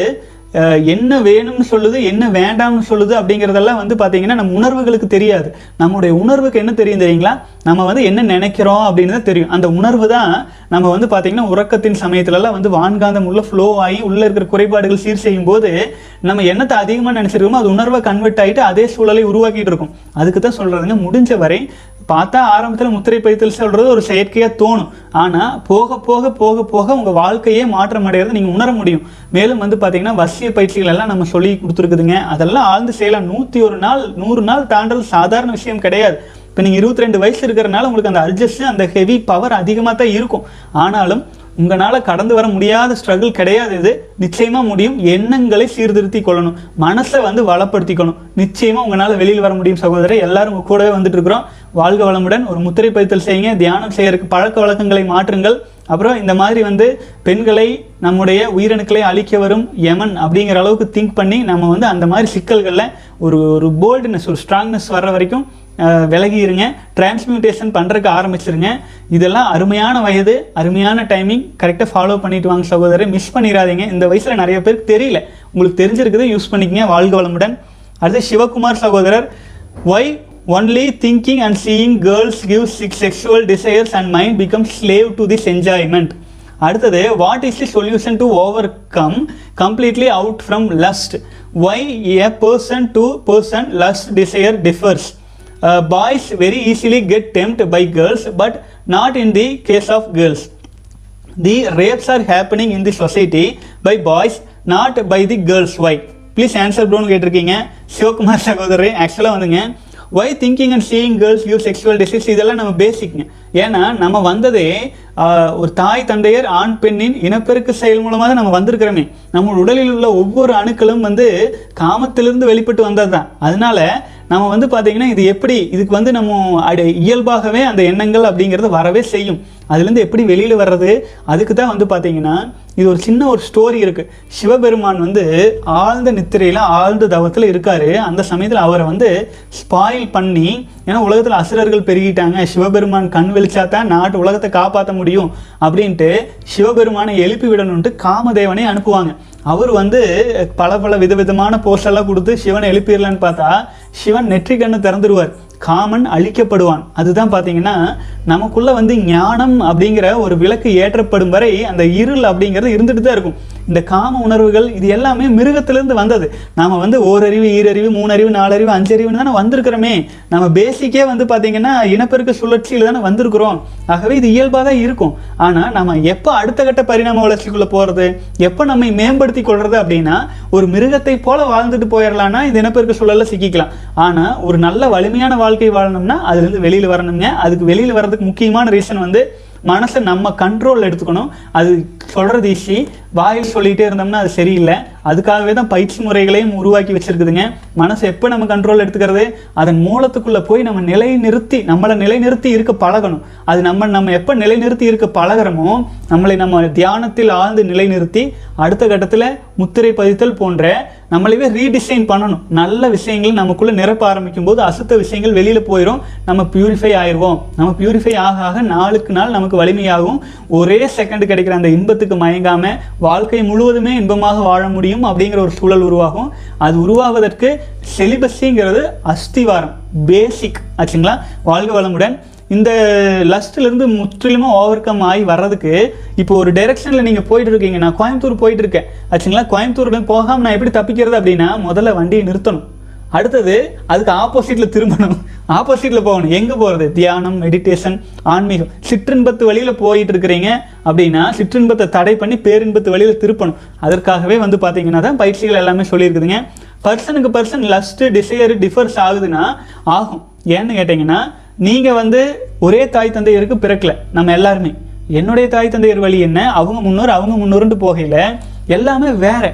Speaker 1: என்ன வேணும்னு சொல்லுது என்ன வேண்டாம்னு சொல்லுது அப்படிங்கிறதெல்லாம் வந்து பார்த்தீங்கன்னா நம்ம உணர்வுகளுக்கு தெரியாது. நம்முடைய உணர்வுக்கு என்ன தெரியும் தெரியுங்களா? நம்ம வந்து என்ன நினைக்கிறோம் அப்படின்னு தான் தெரியும். அந்த உணர்வு தான் நம்ம வந்து பார்த்தீங்கன்னா உறக்கத்தின் சமயத்துலலாம் வந்து வான்காந்தம் உள்ள ஃப்ளோ ஆகி உள்ளே இருக்கிற குறைபாடுகள் சீர் செய்யும் போது நம்ம என்னத்தை அதிகமாக நினச்சிருக்கோமோ அது உணர்வை கன்வெர்ட் ஆகிட்டு அதே சூழலை உருவாக்கிட்டு இருக்கும். அதுக்கு தான் சொல்கிறதுங்க முடிஞ்ச வரை பார்த்தா ஆரம்பத்தில் முத்திரை பதித்தல் சொல்கிறது ஒரு செயற்கையாக தோணும். ஆனால் போக போக போக போக உங்கள் வாழ்க்கையே மாற்றம் அடைகிறது நீங்கள் உணர முடியும். மேலும் வந்து பார்த்தீங்கன்னா வசிய பயிற்சிகள் எல்லாம் நம்ம சொல்லி கொடுத்துருக்குதுங்க. அதெல்லாம் ஆழ்ந்து செய்யலாம். நூற்றி ஒரு நாள் நூறு நாள் தாண்டல் சாதாரண விஷயம் கிடையாது. இப்போ நீங்கள் இருபத்தி ரெண்டு வயசு இருக்கிறனால உங்களுக்கு அந்த அட்ஜஸ்ட் அந்த ஹெவி பவர் அதிகமாக தான் இருக்கும். ஆனாலும் உங்களால் கடந்து வர முடியாத ஸ்ட்ரகிள் கிடையாது இது. நிச்சயமாக முடியும். எண்ணங்களை சீர்திருத்தி கொள்ளணும். மனசை வந்து வளப்படுத்திக்கணும். நிச்சயமாக உங்களால் வெளியில் வர முடியும் சகோதரர். எல்லாரும் உங்க கூடவே வந்துட்டு இருக்கிறோம். வாழ்க வளமுடன். ஒரு முத்திரை பதித்தல் செய்யுங்க. தியானம் செய்யறதுக்கு பழக்க வழக்கங்களை மாற்றுங்கள். அப்புறம் இந்த மாதிரி வந்து பெண்களை நம்முடைய உயிரணுக்களை அழிக்க வரும் யமன் அப்படிங்கிற அளவுக்கு திங்க் பண்ணி நம்ம வந்து அந்த மாதிரி சிக்கல்களில் ஒரு ஒரு போல்டுனஸ் ஒரு ஸ்ட்ராங்னஸ் வர்ற வரைக்கும் விலகிடுங்க டிரான்ஸ்மியூட்டேஷன் பண்ணுறதுக்கு ஆரம்பிச்சிருங்க. இதெல்லாம் அருமையான வயது அருமையான டைமிங் கரெக்டாக ஃபாலோ பண்ணிட்டு வாங்க சகோதரர். மிஸ் பண்ணிடாதீங்க இந்த வயசில் நிறைய பேருக்கு தெரியல. உங்களுக்கு தெரிஞ்சிருக்குது யூஸ் பண்ணிக்கங்க. வாழ்க வளமுடன். அடுத்து சிவகுமார் சகோதரர் why only thinking and seeing girls give sex sexual desires and mind become slave to this enjoyment அடுத்தது what is the solution to overcome completely out from lust why a person to person lust desire differs boys very easily get tempted by girls but not in the case of girls the rapes are happening in the society by boys not by the girls why please answer ப்ரோன்னு கேட்டிருக்கீங்க. சிவகுமார் சகோதரர் ஆக்சுவலாக வந்துங்க. Why thinking and seeing girls view sexual desires இதெல்லாம் நம்ம பேசிக்ங்க ஏன்னா நம்ம வந்ததே ஒரு தாய் தந்தையர் ஆண் பெண்ணின் இனப்பெருக்க செயல் மூலமாக தான் நம்ம வந்திருக்கிறோமே. நம்ம உடலில் உள்ள ஒவ்வொரு அணுக்களும் வந்து காமத்திலிருந்து வெளிப்பட்டு வந்தது தான் அதனால நம்ம வந்து பார்த்தீங்கன்னா இது எப்படி இதுக்கு வந்து நம்ம அடி இயல்பாகவே அந்த எண்ணங்கள் அப்படிங்கிறது வரவே செய்யும். அதுலேருந்து எப்படி வெளியில் வர்றது? அதுக்கு தான் வந்து பார்த்தீங்கன்னா இது ஒரு சின்ன ஒரு ஸ்டோரி இருக்குது சிவபெருமான் வந்து ஆழ்ந்த நித்திரையில் ஆழ்ந்த தவத்தில் இருக்கார். அந்த சமயத்தில் அவரை வந்து ஸ்பாயில் பண்ணி ஏன்னா உலகத்தில் அசுரர்கள் பெருகிட்டாங்க. சிவபெருமான் கண் வெளிச்சா தான் நாட்டு உலகத்தை காப்பாற்ற முடியும் அப்படின்ட்டு சிவபெருமானை எழுப்பி விடணுன்ட்டு காமதேவனை அனுப்புவாங்க. அவர் வந்து பல பல விதவிதமான போஸ்டெல்லாம் கொடுத்து சிவனை எழுப்பிடலான்னு பார்த்தா சிவன் நெற்றி கண்ணு திறந்துருவார். காமன் அழிக்கப்படுவான். அதுதான் பார்த்தீங்கன்னா நமக்குள்ள வந்து ஞானம் அப்படிங்கிற ஒரு விளக்கு ஏற்றப்படும் வரை அந்த இருள் அப்படிங்கிறது இருந்துட்டு தான் இருக்கும். இந்த காம உணர்வுகள் இது எல்லாமே மிருகத்திலிருந்து வந்தது. நாம் வந்து ஓரறிவு ஈரறிவு மூணறிவு நாலறிவு அஞ்சறிவுன்னு தானே வந்திருக்கிறோமே. நம்ம பேசிக்கே வந்து பார்த்தீங்கன்னா இனப்பெருக்க சுழற்சியில் தானே வந்திருக்கிறோம். ஆகவே இது இயல்பாக தான் இருக்கும். ஆனால் நம்ம எப்போ அடுத்த கட்ட பரிணாம வளர்ச்சிக்குள்ளே போகிறது எப்போ நம்மை மேம்படுத்தி கொள்வது அப்படின்னா ஒரு மிருகத்தை போல வாழ்ந்துட்டு போயிடலாம்னா இந்த இனப்பெருக்க சூழலில் சிக்கிக்கலாம். ஆனால் ஒரு நல்ல வலிமையான வாழ்க்கை வாழணும்னா அதுலேருந்து வெளியில் வரணுங்க. அதுக்கு வெளியில் வர்றதுக்கு முக்கியமான ரீசன் வந்து மனசை நம்ம கண்ட்ரோல் எடுத்துக்கணும். அது சொல்கிறது ஈஸி வாயில் சொல்லிகிட்டே இருந்தோம்னா அது சரியில்லை. அதுக்காகவே தான் பயிற்சி முறைகளையும் உருவாக்கி வச்சுருக்குதுங்க. மனசை எப்போ நம்ம கண்ட்ரோல் எடுத்துக்கிறது? அதன் மூலத்துக்குள்ளே போய் நம்ம நிலை நிறுத்தி நம்மளை நிலைநிறுத்தி இருக்க பழகணும். அது நம்ம நம்ம எப்போ நிலைநிறுத்தி இருக்க பழகிறோமோ நம்மளை நம்ம தியானத்தில் ஆழ்ந்து நிலைநிறுத்தி அடுத்த கட்டத்தில் முத்திரை பதித்தல் போன்ற நம்மளவே ரீடிசைன் பண்ணணும். நல்ல விஷயங்கள் நமக்குள்ள நிரப்ப ஆரம்பிக்கும் போது அசுத்த விஷயங்கள் வெளியில போயிடும் நம்ம பியூரிஃபை ஆயிடுவோம் நம்ம பியூரிஃபை ஆக ஆக நாளுக்கு நாள் நமக்கு வலிமையாகும். ஒரே செகண்ட் கிடைக்கிற அந்த இன்பத்துக்கு மயங்காம வாழ்க்கை முழுவதுமே இன்பமாக வாழ முடியும் அப்படிங்கிற ஒரு சூழல் உருவாகும். அது உருவாவதற்கு செலிபஸிங்கிறது அஸ்திவாரம். பேசிக் ஆச்சுங்களா? வாழ்க வளமுடன். இந்த லஸ்ட்லேருந்து முற்றிலுமாக முற்றிலுமா ஓவர் கம் ஆகி வர்றதுக்கு இப்போ ஒரு டைரெக்ஷனில் நீங்கள் போயிட்டு இருக்கீங்க நான் கோயம்புத்தூர் போயிட்டு இருக்கேன். ஆச்சுங்களா? கோயம்புத்தூர்ல போகாமல் நான் எப்படி தப்பிக்கிறது அப்படின்னா முதல்ல வண்டியை நிறுத்தணும். அடுத்தது அதுக்கு ஆப்போசிட்டில் திரும்பணும். ஆப்போசிட்டில் போகணும். எங்கே போகிறது தியானம் மெடிடேஷன் ஆன்மீகம். சிற்றின்பத்து வழியில் போயிட்டு இருக்கிறீங்க அப்படின்னா சிற்றின்பத்தை தடை பண்ணி பேரின்பத்து வழியில் திருப்பணும். அதற்காகவே வந்து பார்த்தீங்கன்னா தான் பயிற்சிகள் எல்லாமே சொல்லியிருக்குதுங்க. பர்சனுக்கு பர்சன் லஸ்ட்டு டிசையர் டிஃபர்ஸ் ஆகுதுன்னா ஆகும். ஏன்னு கேட்டிங்கன்னா நீங்கள் வந்து ஒரே தாய் தந்தையருக்கு பிறக்கல. நம்ம எல்லாருமே. என்னுடைய தாய் தந்தையர் வழி என்ன? அவங்க முன்னோர் அவங்க முன்னோருன்ட்டு போகையில் எல்லாமே வேற.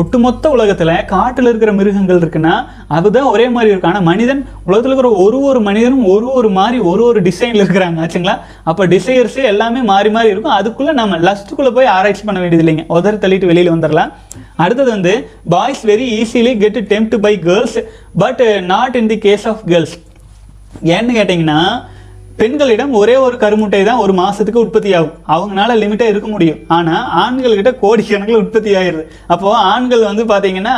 Speaker 1: ஒட்டுமொத்த உலகத்தில் காட்டில் இருக்கிற மிருகங்கள் இருக்குன்னா அதுதான் ஒரே மாதிரி இருக்கும். ஆனால் மனிதன் உலகத்தில் இருக்கிற ஒரு ஒரு மனிதனும் ஒரு ஒரு மாதிரி ஒரு ஒரு டிசைனில் இருக்கிறாங்க. ஆச்சுங்களா? அப்போ டிசைர்ஸ் எல்லாமே மாறி மாறி இருக்கும். அதுக்குள்ளே நம்ம லஸ்ட்டுக்குள்ளே போய் ஆராய்ச்சி பண்ண வேண்டியது இல்லைங்க. உதறி தள்ளிட்டு வெளியில் வந்துடலாம் அடுத்தது வந்து boys very easily get tempted by girls but not in the case of girls ஏன்னு கேட்டிங்கன்னா பெண்களிடம் ஒரே ஒரு கருமுட்டை தான் ஒரு மாதத்துக்கு உற்பத்தி ஆகும் அவங்களால லிமிட்டாக இருக்க முடியும். ஆனால் ஆண்கள்கிட்ட கோடிக்கணக்கில் உற்பத்தி ஆயிடுது அப்போது ஆண்கள் வந்து பார்த்திங்கன்னா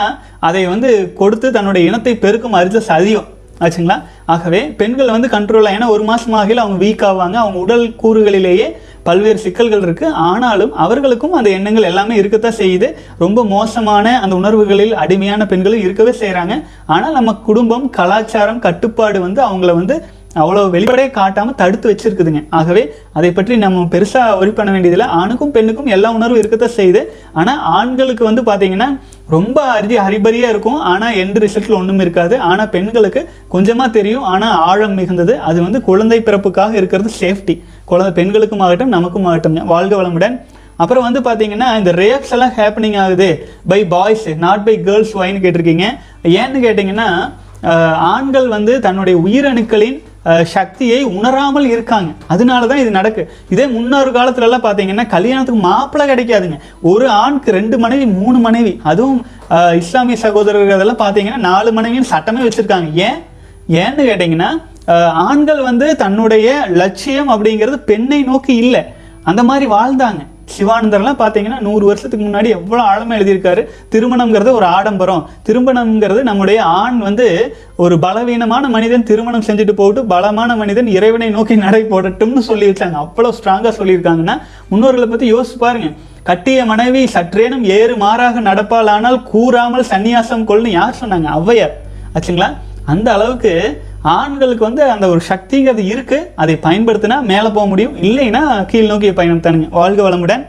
Speaker 1: அதை வந்து கொடுத்து தன்னுடைய இனத்தை பெருக்கும் அரிசஸ் சதியும். ஆச்சுங்களா? ஆகவே பெண்கள் வந்து கண்ட்ரோல் ஏன்னா ஒரு மாதம் ஆகையில் அவங்க வீக் ஆவாங்க. அவங்க உடல் கூறுகளிலேயே பல்வேறு சிக்கல்கள் இருக்குது ஆனாலும் அவர்களுக்கும் அந்த எண்ணங்கள் எல்லாமே இருக்கத்தான் செய்யுது. ரொம்ப மோசமான அந்த உணர்வுகளில் அடிமையான பெண்களும் இருக்கவே செய்கிறாங்க ஆனால் நம்ம குடும்பம் கலாச்சாரம் கட்டுப்பாடு வந்து அவங்கள வந்து அவ்வளோ வெளிப்படையை காட்டாமல் தடுத்து வச்சுருக்குதுங்க. ஆகவே அதை பற்றி நம்ம பெருசாக ஒரி பண்ண வேண்டியதில்லை. ஆணுக்கும் பெண்ணுக்கும் எல்லா உணர்வும் இருக்கத்தான் செய்யுது. ஆனால் ஆண்களுக்கு வந்து பார்த்தீங்கன்னா ரொம்ப அரிதி ஹரிபரியாக இருக்கும். ஆனால் எந்த ரிசல்ட்டில் ஒன்றும் இருக்காது. ஆனால் பெண்களுக்கு கொஞ்சமாக தெரியும். ஆனால் ஆழம் மிகுந்தது. அது வந்து குழந்தை பிறப்புக்காக இருக்கிறது சேஃப்டி குழந்தை பெண்களுக்கும் ஆகட்டும் நமக்கும் ஆகட்டும். வாழ்க வளமுடன். அப்புறம் வந்து பார்த்தீங்கன்னா இந்த ரேப்ஸ் எல்லாம் ஹேப்பனிங் ஆகுது by boys not by girls ஒயின்னு கேட்டிருக்கீங்க. ஏன்னு கேட்டிங்கன்னா ஆண்கள் வந்து தன்னுடைய உயிரணுக்களின் சக்தியை உணராமல் இருக்காங்க. அதனால தான் இது நடக்கு. இதே முன்னொரு காலத்துலலாம் பார்த்தீங்கன்னா கல்யாணத்துக்கு மாப்பிள்ளை கிடைக்காதுங்க. ஒரு ஆணுக்கு ரெண்டு மனைவி மூணு மனைவி. அதுவும் இஸ்லாமிய சகோதரர்கள் அதெல்லாம் பார்த்தீங்கன்னா நாலு மனைவின்னு சட்டமே வச்சுருக்காங்க. ஏன்? ஏன்னு கேட்டிங்கன்னா ஆண்கள் வந்து தன்னுடைய லட்சியம் அப்படிங்கிறது பெண்ணை நோக்கி இல்லை. அந்த மாதிரி வாழ்ந்தாங்க. சிவானந்தர்லாம் பார்த்தீங்கன்னா நூறு வருஷத்துக்கு முன்னாடி எவ்வளோ ஆழமாக எழுதியிருக்காரு. திருமணம்ங்கிறது ஒரு ஆடம்பரம். திருமணம்ங்கிறது நம்முடைய ஆண் வந்து ஒரு பலவீனமான மனிதன் திருமணம் செஞ்சுட்டு போட்டு பலமான மனிதன் இறைவனை நோக்கி நடை போடட்டும்னு சொல்லி வச்சாங்க அவ்வளோ ஸ்ட்ராங்காக சொல்லியிருக்காங்கன்னா முன்னோர்களை பற்றி யோசிச்சு பாருங்க. கட்டிய மனைவி சற்றேனும் ஏறு மாறாக நடப்பாளானால் கூறாமல் சன்னியாசம் கொள்னு யார் சொன்னாங்க? ஔவையார். ஆச்சுங்களா? அந்த அளவுக்கு ஆண்களுக்கு வந்து அந்த ஒரு சக்திங்கிறது இருக்குது அதை பயன்படுத்தினா மேலே போக முடியும். இல்லைன்னா கீழ் நோக்கி பயணம் தானுங்க. வாழ்க வளமுடன்.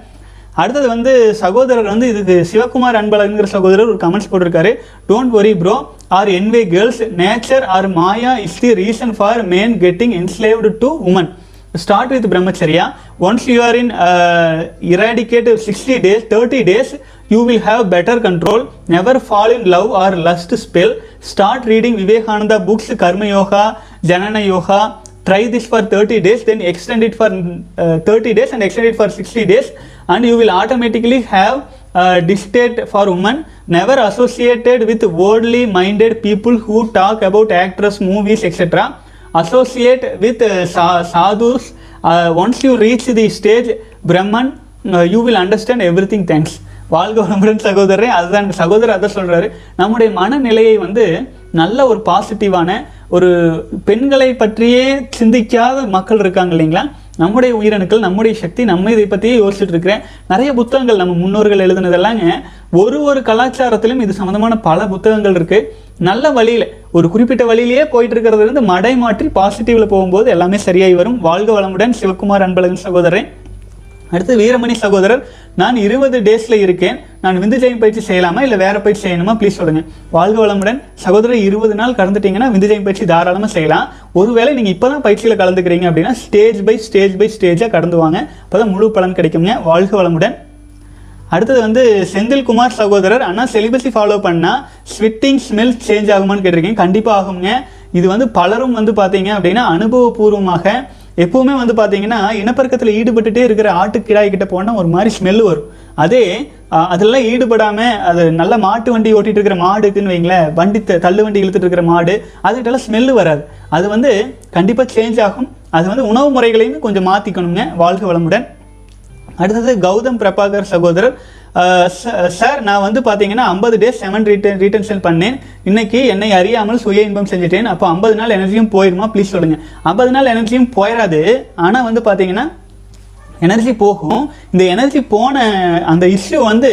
Speaker 1: அடுத்தது வந்து சகோதரர் வந்து இதுக்கு சிவகுமார் அன்பழகங்கிற சகோதரர் ஒரு கமெண்ட்ஸ் போட்டிருக்காரு. Don't worry bro or anyway girls nature or maya is the reason for man getting enslaved to woman start with brahmacharya once you are in eradicate sixty days thirty days you will have better control never fall in love or lust spell start reading vivekananda books karma yoga janana yoga try this for 30 days then extend it for uh, 30 days and extend it for 60 days. And you will automatically have uh, dictate for women never associated with worldly minded people who talk about actors movies etc associate with uh, sa- sadhus. Uh, once you reach the stage brahman uh, you will understand everything. Thanks வாழ்க வளமுடன் சகோதரரே. அதுதான் சகோதரர் அதை சொல்கிறாரு நம்முடைய மனநிலையை வந்து நல்ல ஒரு பாசிட்டிவான ஒரு பெண்களை பற்றியே சிந்திக்காத மக்கள் இருக்காங்க இல்லைங்களா? நம்முடைய உயிரணுக்கள் நம்முடைய சக்தி நம்ம இதை பற்றியே யோசிச்சுட்டு இருக்கிறேன். நிறைய புத்தகங்கள் நம்ம முன்னோர்கள் எழுதுனதெல்லாங்க. ஒரு ஒரு கலாச்சாரத்திலும் இது சம்மந்தமான பல புத்தகங்கள் இருக்கு. நல்ல வழியில் ஒரு குறிப்பிட்ட வழியிலேயே போயிட்டு இருக்கிறதுலேருந்து மடை மாற்றி பாசிட்டிவ்ல போகும்போது எல்லாமே சரியாகி வரும். வாழ்க வளமுடன் சிவகுமார் அன்பழகன் சகோதரன் அடுத்து வீரமணி சகோதரர் நான் இருபது டேஸில் இருக்கேன். நான் விந்து ஜெயம் பயிற்சி செய்யலாமா இல்லை வேற பயிற்சி செய்யணுமா? ப்ளீஸ் சொல்லுங்கள் வாழ்க வளமுடன். சகோதரர் இருபது நாள் கலந்துட்டீங்கன்னா விந்து ஜெயம் பயிற்சி தாராளமாக செய்யலாம். ஒருவேளை இப்போ தான் பயிற்சியில் கலந்துக்கிறீங்க அப்படின்னா ஸ்டேஜ் பை ஸ்டேஜ் பை ஸ்டேஜாக கடந்து வாங்க அப்பதான் முழு பலன் கிடைக்குங்க. வாழ்க வளமுடன். அடுத்தது வந்து செந்தில்குமார் சகோதரர் ஆனால் செலிபஸி ஃபாலோ பண்ணால் ஸ்விட்டிங் ஸ்மெல் சேஞ்ச் ஆகுமான்னு கேட்டிருக்கீங்க. கண்டிப்பாக ஆகுங்க. இது வந்து பலரும் வந்து பார்த்தீங்க அப்படின்னா அனுபவபூர்வமாக எப்பவுமே வந்து பார்த்தீங்கன்னா இனப்பெருக்கத்தில் ஈடுபட்டுட்டே இருக்கிற ஆட்டுக்கிடாய் கிட்ட போனால் ஒரு மாதிரி ஸ்மெல் வரும். அதே அதெல்லாம் ஈடுபடாம அது நல்ல மாட்டு வண்டி ஓட்டிட்டு இருக்கிற மாடு இருக்குன்னு வைங்களேன் வண்டி த- தள்ளு வண்டி இழுத்துட்டு இருக்கிற மாடு அதுக்கிட்டலாம் ஸ்மெல்லு வராது. அது வந்து கண்டிப்பாக சேஞ்ச் ஆகும். அது வந்து உணவு முறைகளையும் கொஞ்சம் மாற்றிக்கணுங்க வாழ்க வளமுடன். அடுத்தது கௌதம் பிரபாகர் சகோதரர் சார் நான் வந்து பார்த்தீங்கன்னா ஐம்பது டேஸ் செவன் ரீட்டன் ரீட்டன்ஷன் பண்ணேன். இன்னைக்கு என்னை அறியாமல் சுய இன்பம் செஞ்சுட்டேன். அப்போ ஐம்பது நாள் எனர்ஜியும் போயிருமா? ப்ளீஸ் சொல்லுங்கள் ஐம்பது நாள் எனர்ஜியும் போயிடாது ஆனால் வந்து பார்த்தீங்கன்னா எனர்ஜி போகும். இந்த எனர்ஜி போன அந்த இஷ்யூ வந்து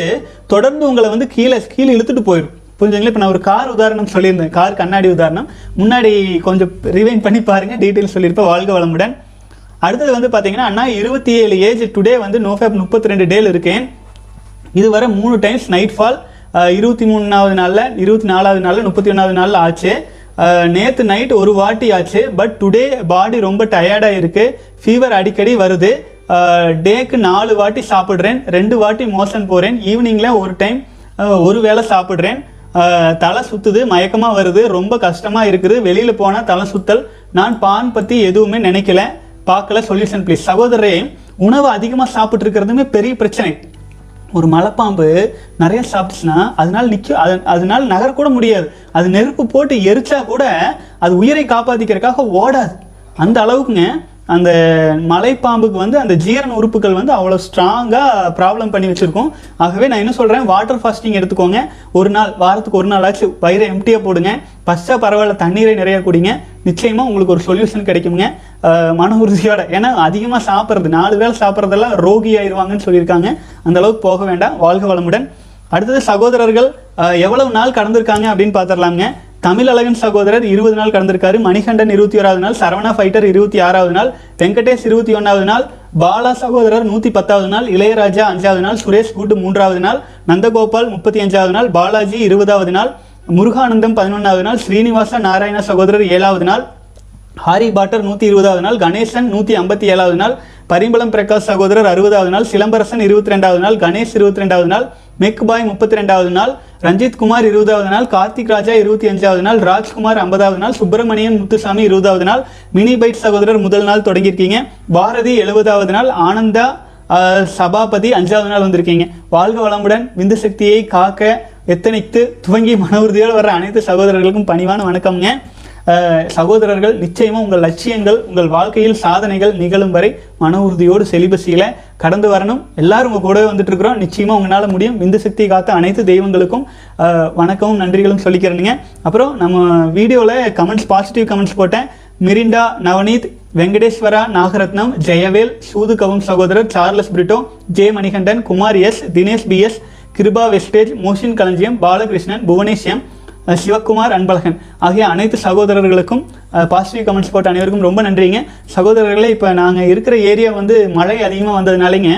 Speaker 1: தொடர்ந்து உங்களை வந்து கீழே கீழே இழுத்துட்டு போயிடும் புரிஞ்சுங்களா இப்போ நான் ஒரு கார் உதாரணம் சொல்லியிருந்தேன். கார் கண்ணாடி உதாரணம். முன்னாடி கொஞ்சம் ரிவைன் பண்ணி பாருங்கள் டீட்டெயில் சொல்லியிருப்பேன் வாழ்க வளமுடன். அடுத்தது வந்து பார்த்தீங்கன்னா அண்ணா இருபத்தி ஏழு ஏஜ் டுடே வந்து நோஃபேப் முப்பத்தி ரெண்டு டேல இருக்கேன். இதுவரை மூணு டைம்ஸ் நைட் ஃபால் இருபத்தி மூணாவது நாளில் இருபத்தி நாலாவது நாளில் முப்பத்தி ஒன்றாவது நாளில் ஆச்சு. நேற்று நைட் ஒரு வாட்டி ஆச்சு. பட் டுடே பாடி ரொம்ப டயர்டாக இருக்குது ஃபீவர் அடிக்கடி வருது. டேக்கு நாலு வாட்டி சாப்பிட்றேன். ரெண்டு வாட்டி மோஷன் போகிறேன் ஈவினிங்கில் ஒரு டைம் ஒரு வேளை சாப்பிட்றேன். தலை சுத்துது மயக்கமாக வருது. ரொம்ப கஷ்டமாக இருக்குது. வெளியில் போனால் தலை சுத்தல். நான் பான் பற்றி எதுவுமே நினைக்கல. பார்க்கல. சொல்யூஷன் ப்ளீஸ் சகோதரரே உணவு அதிகமாக சாப்பிட்ருக்கிறதுமே பெரிய பிரச்சனை. ஒரு மலைப்பாம்பு நிறைய சாப்பிட்டுச்சுன்னா அதனால் நிற்க அது அதனால் நகரக்கூட முடியாது. அது நெருப்பு போட்டு எரிச்சா கூட அது உயிரை காப்பாற்றிக்கிறதுக்காக ஓடாது. அந்த அளவுக்குங்க அந்த மலைப்பாம்புக்கு வந்து அந்த ஜீரண உறுப்புகள் வந்து அவ்வளோ ஸ்ட்ராங்காக ப்ராப்ளம் பண்ணி வச்சுருக்கோம். ஆகவே நான் என்ன சொல்கிறேன் வாட்டர் ஃபாஸ்டிங் எடுத்துக்கோங்க. ஒரு நாள் வாரத்துக்கு ஒரு நாளாச்சும் வயிறை எம்டியாக போடுங்க. ஃபஸ்ட்டாக பரவாயில்ல தண்ணீரை நிறைய குடிங்க. நிச்சயமாக உங்களுக்கு ஒரு சொல்யூஷன் கிடைக்குங்க மன உறுதியோட. ஏன்னா அதிகமாக சாப்பிட்றது நாலு வேலை சாப்பிட்றதெல்லாம் ரோகி ஆயிடுவாங்கன்னு சொல்லியிருக்காங்க. அந்த அளவுக்கு போக வேண்டாம். வாழ்க வளமுடன். அடுத்தது சகோதரர்கள் எவ்வளவு நாள் கடந்திருக்காங்க அப்படின்னு பார்த்துடலாங்க தமிழழகன் சகோதரர் இருபது நாள் கடந்திருக்காரு. மணிகண்டன் இருபத்தி ஓராவது நாள் சரவணா ஃபைட்டர் இருபத்தி ஆறாவது நாள் வெங்கடேஷ் இருபத்தி ஒன்றாவது நாள் பாலா சகோதரர் நூற்றி பத்தாவது நாள் இளையராஜா அஞ்சாவது நாள் சுரேஷ் கூட்டு மூன்றாவது நாள் நந்தகோபால் முப்பத்தி அஞ்சாவது நாள் பாலாஜி இருபதாவது நாள் முருகானந்தம் பதினொன்றாவது நாள் ஸ்ரீனிவாச நாராயண சகோதரர் ஏழாவது நாள் ஹாரி பாட்டர் நூற்றி இருபதாவது நாள் கணேசன் நூற்றி ஐம்பத்தி ஏழாவது நாள் பரிம்பளம் பிரகாஷ் சகோதரர் அறுபதாவது நாள் சிலம்பரசன் இருபத்தி ரெண்டாவது நாள் கணேஷ் இருபத்தி ரெண்டாவது நாள் மெக்பாய் முப்பத்தி ரெண்டாவது நாள் ரஞ்சித் குமார் இருபதாவது நாள் கார்த்திக் ராஜா இருபத்தி அஞ்சாவது நாள் ராஜ்குமார் ஐம்பதாவது நாள் சுப்பிரமணியன் முத்துசாமி இருபதாவது நாள் மினி பைட் சகோதரர் முதல் நாள் தொடங்கியிருக்கீங்க. பாரதி எழுபதாவது நாள் ஆனந்தா சபாபதி அஞ்சாவது நாள் வந்திருக்கீங்க. வாழ்க வளமுடன் விந்து சக்தியை காக்க எத்தனைத்து துவங்கி மன உறுதியோடு வர அனைத்து சகோதரர்களுக்கும் பணிவான வணக்கம்ங்க. சகோதரர்கள் நிச்சயமாக உங்கள் லட்சியங்கள் உங்கள் வாழ்க்கையில் சாதனைகள் நிகழும் வரை மன உறுதியோடு செலிபஸியில் கடந்து வரணும். எல்லாரும் உங்கள் கூடவே வந்துட்டு இருக்கிறோம் நிச்சயமாக உங்களால் முடியும். விந்து சக்தி காத்த அனைத்து தெய்வங்களுக்கும் வணக்கமும் நன்றிகளும் சொல்லிக்கிறேனுங்க. அப்புறம் நம்ம வீடியோவில் கமெண்ட்ஸ் பாசிட்டிவ் கமெண்ட்ஸ் போட்டேன். மிரிண்டா நவநீத் வெங்கடேஸ்வரா நாகரத்னம் ஜெயவேல் சூதுகவும் சகோதரர் Charles Brito J Manikandan Kumar S Dinesh P S Kiruba wastage Mohsin Kalanjiyam Balakrishnan புவனேஷ்யம் Sivakumar Anbazhagan. ஆகிய அனைத்து சகோதரர்களுக்கும் பாசிட்டிவ் கமெண்ட்ஸ் போட்ட அனைவருக்கும் ரொம்ப நன்றிங்க. சகோதரர்களே இப்போ நாங்கள் இருக்கிற ஏரியா வந்து மழை அதிகமாக வந்ததுனாலேங்க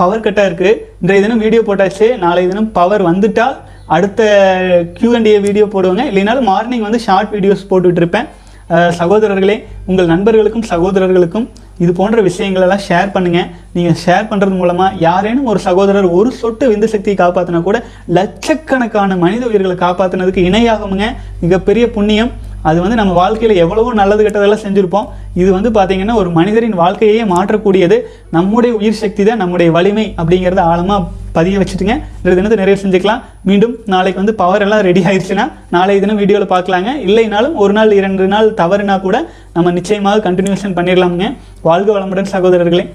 Speaker 1: பவர் கட்டாக இருக்குது இன்றைய தினம் வீடியோ போட்டாச்சு. நாளைய தினம் பவர் வந்துட்டால் அடுத்த கியூஎன்டிஏ வீடியோ போடுவாங்க. இல்லைனாலும் மார்னிங் வந்து ஷார்ட் வீடியோஸ் போட்டுட்டு இருப்பேன். சகோதரர்களே உங்கள் நண்பர்களுக்கும் சகோதரர்களுக்கும் இது போன்ற விஷயங்களெல்லாம் ஷேர் பண்ணுங்க. நீங்கள் ஷேர் பண்ணுறது மூலமாக யாரேனும் ஒரு சகோதரர் ஒரு சொட்டு விந்து சக்தியை காப்பாற்றினா கூட லட்சக்கணக்கான மனித உயிர்களை காப்பாற்றினதுக்கு இணையாகுங்க மிகப்பெரிய புண்ணியம். அது வந்து நம்ம வாழ்க்கையில் எவ்வளவோ நல்லது கெட்டதெல்லாம் செஞ்சுருப்போம். இது வந்து பார்த்திங்கன்னா ஒரு மனிதரின் வாழ்க்கையே மாற்றக்கூடியது. நம்முடைய உயிர் சக்தி தான் நம்முடைய வலிமை அப்படிங்கிறத ஆழமாக பதிய வச்சுட்டுங்க. இந்த தினத்தை நிறைவு செஞ்சுக்கலாம். மீண்டும் நாளைக்கு வந்து பவர் எல்லாம் ரெடி ஆயிடுச்சுன்னா நாளைய தினம் வீடியோவில் பார்க்கலாங்க. இல்லைனாலும் ஒரு நாள் இரண்டு நாள் தவறுனா கூட நம்ம நிச்சயமாக கண்டினியூஷன் பண்ணிடலாமுங்க. வாழ்க வளமுடன் சகோதரர்களே.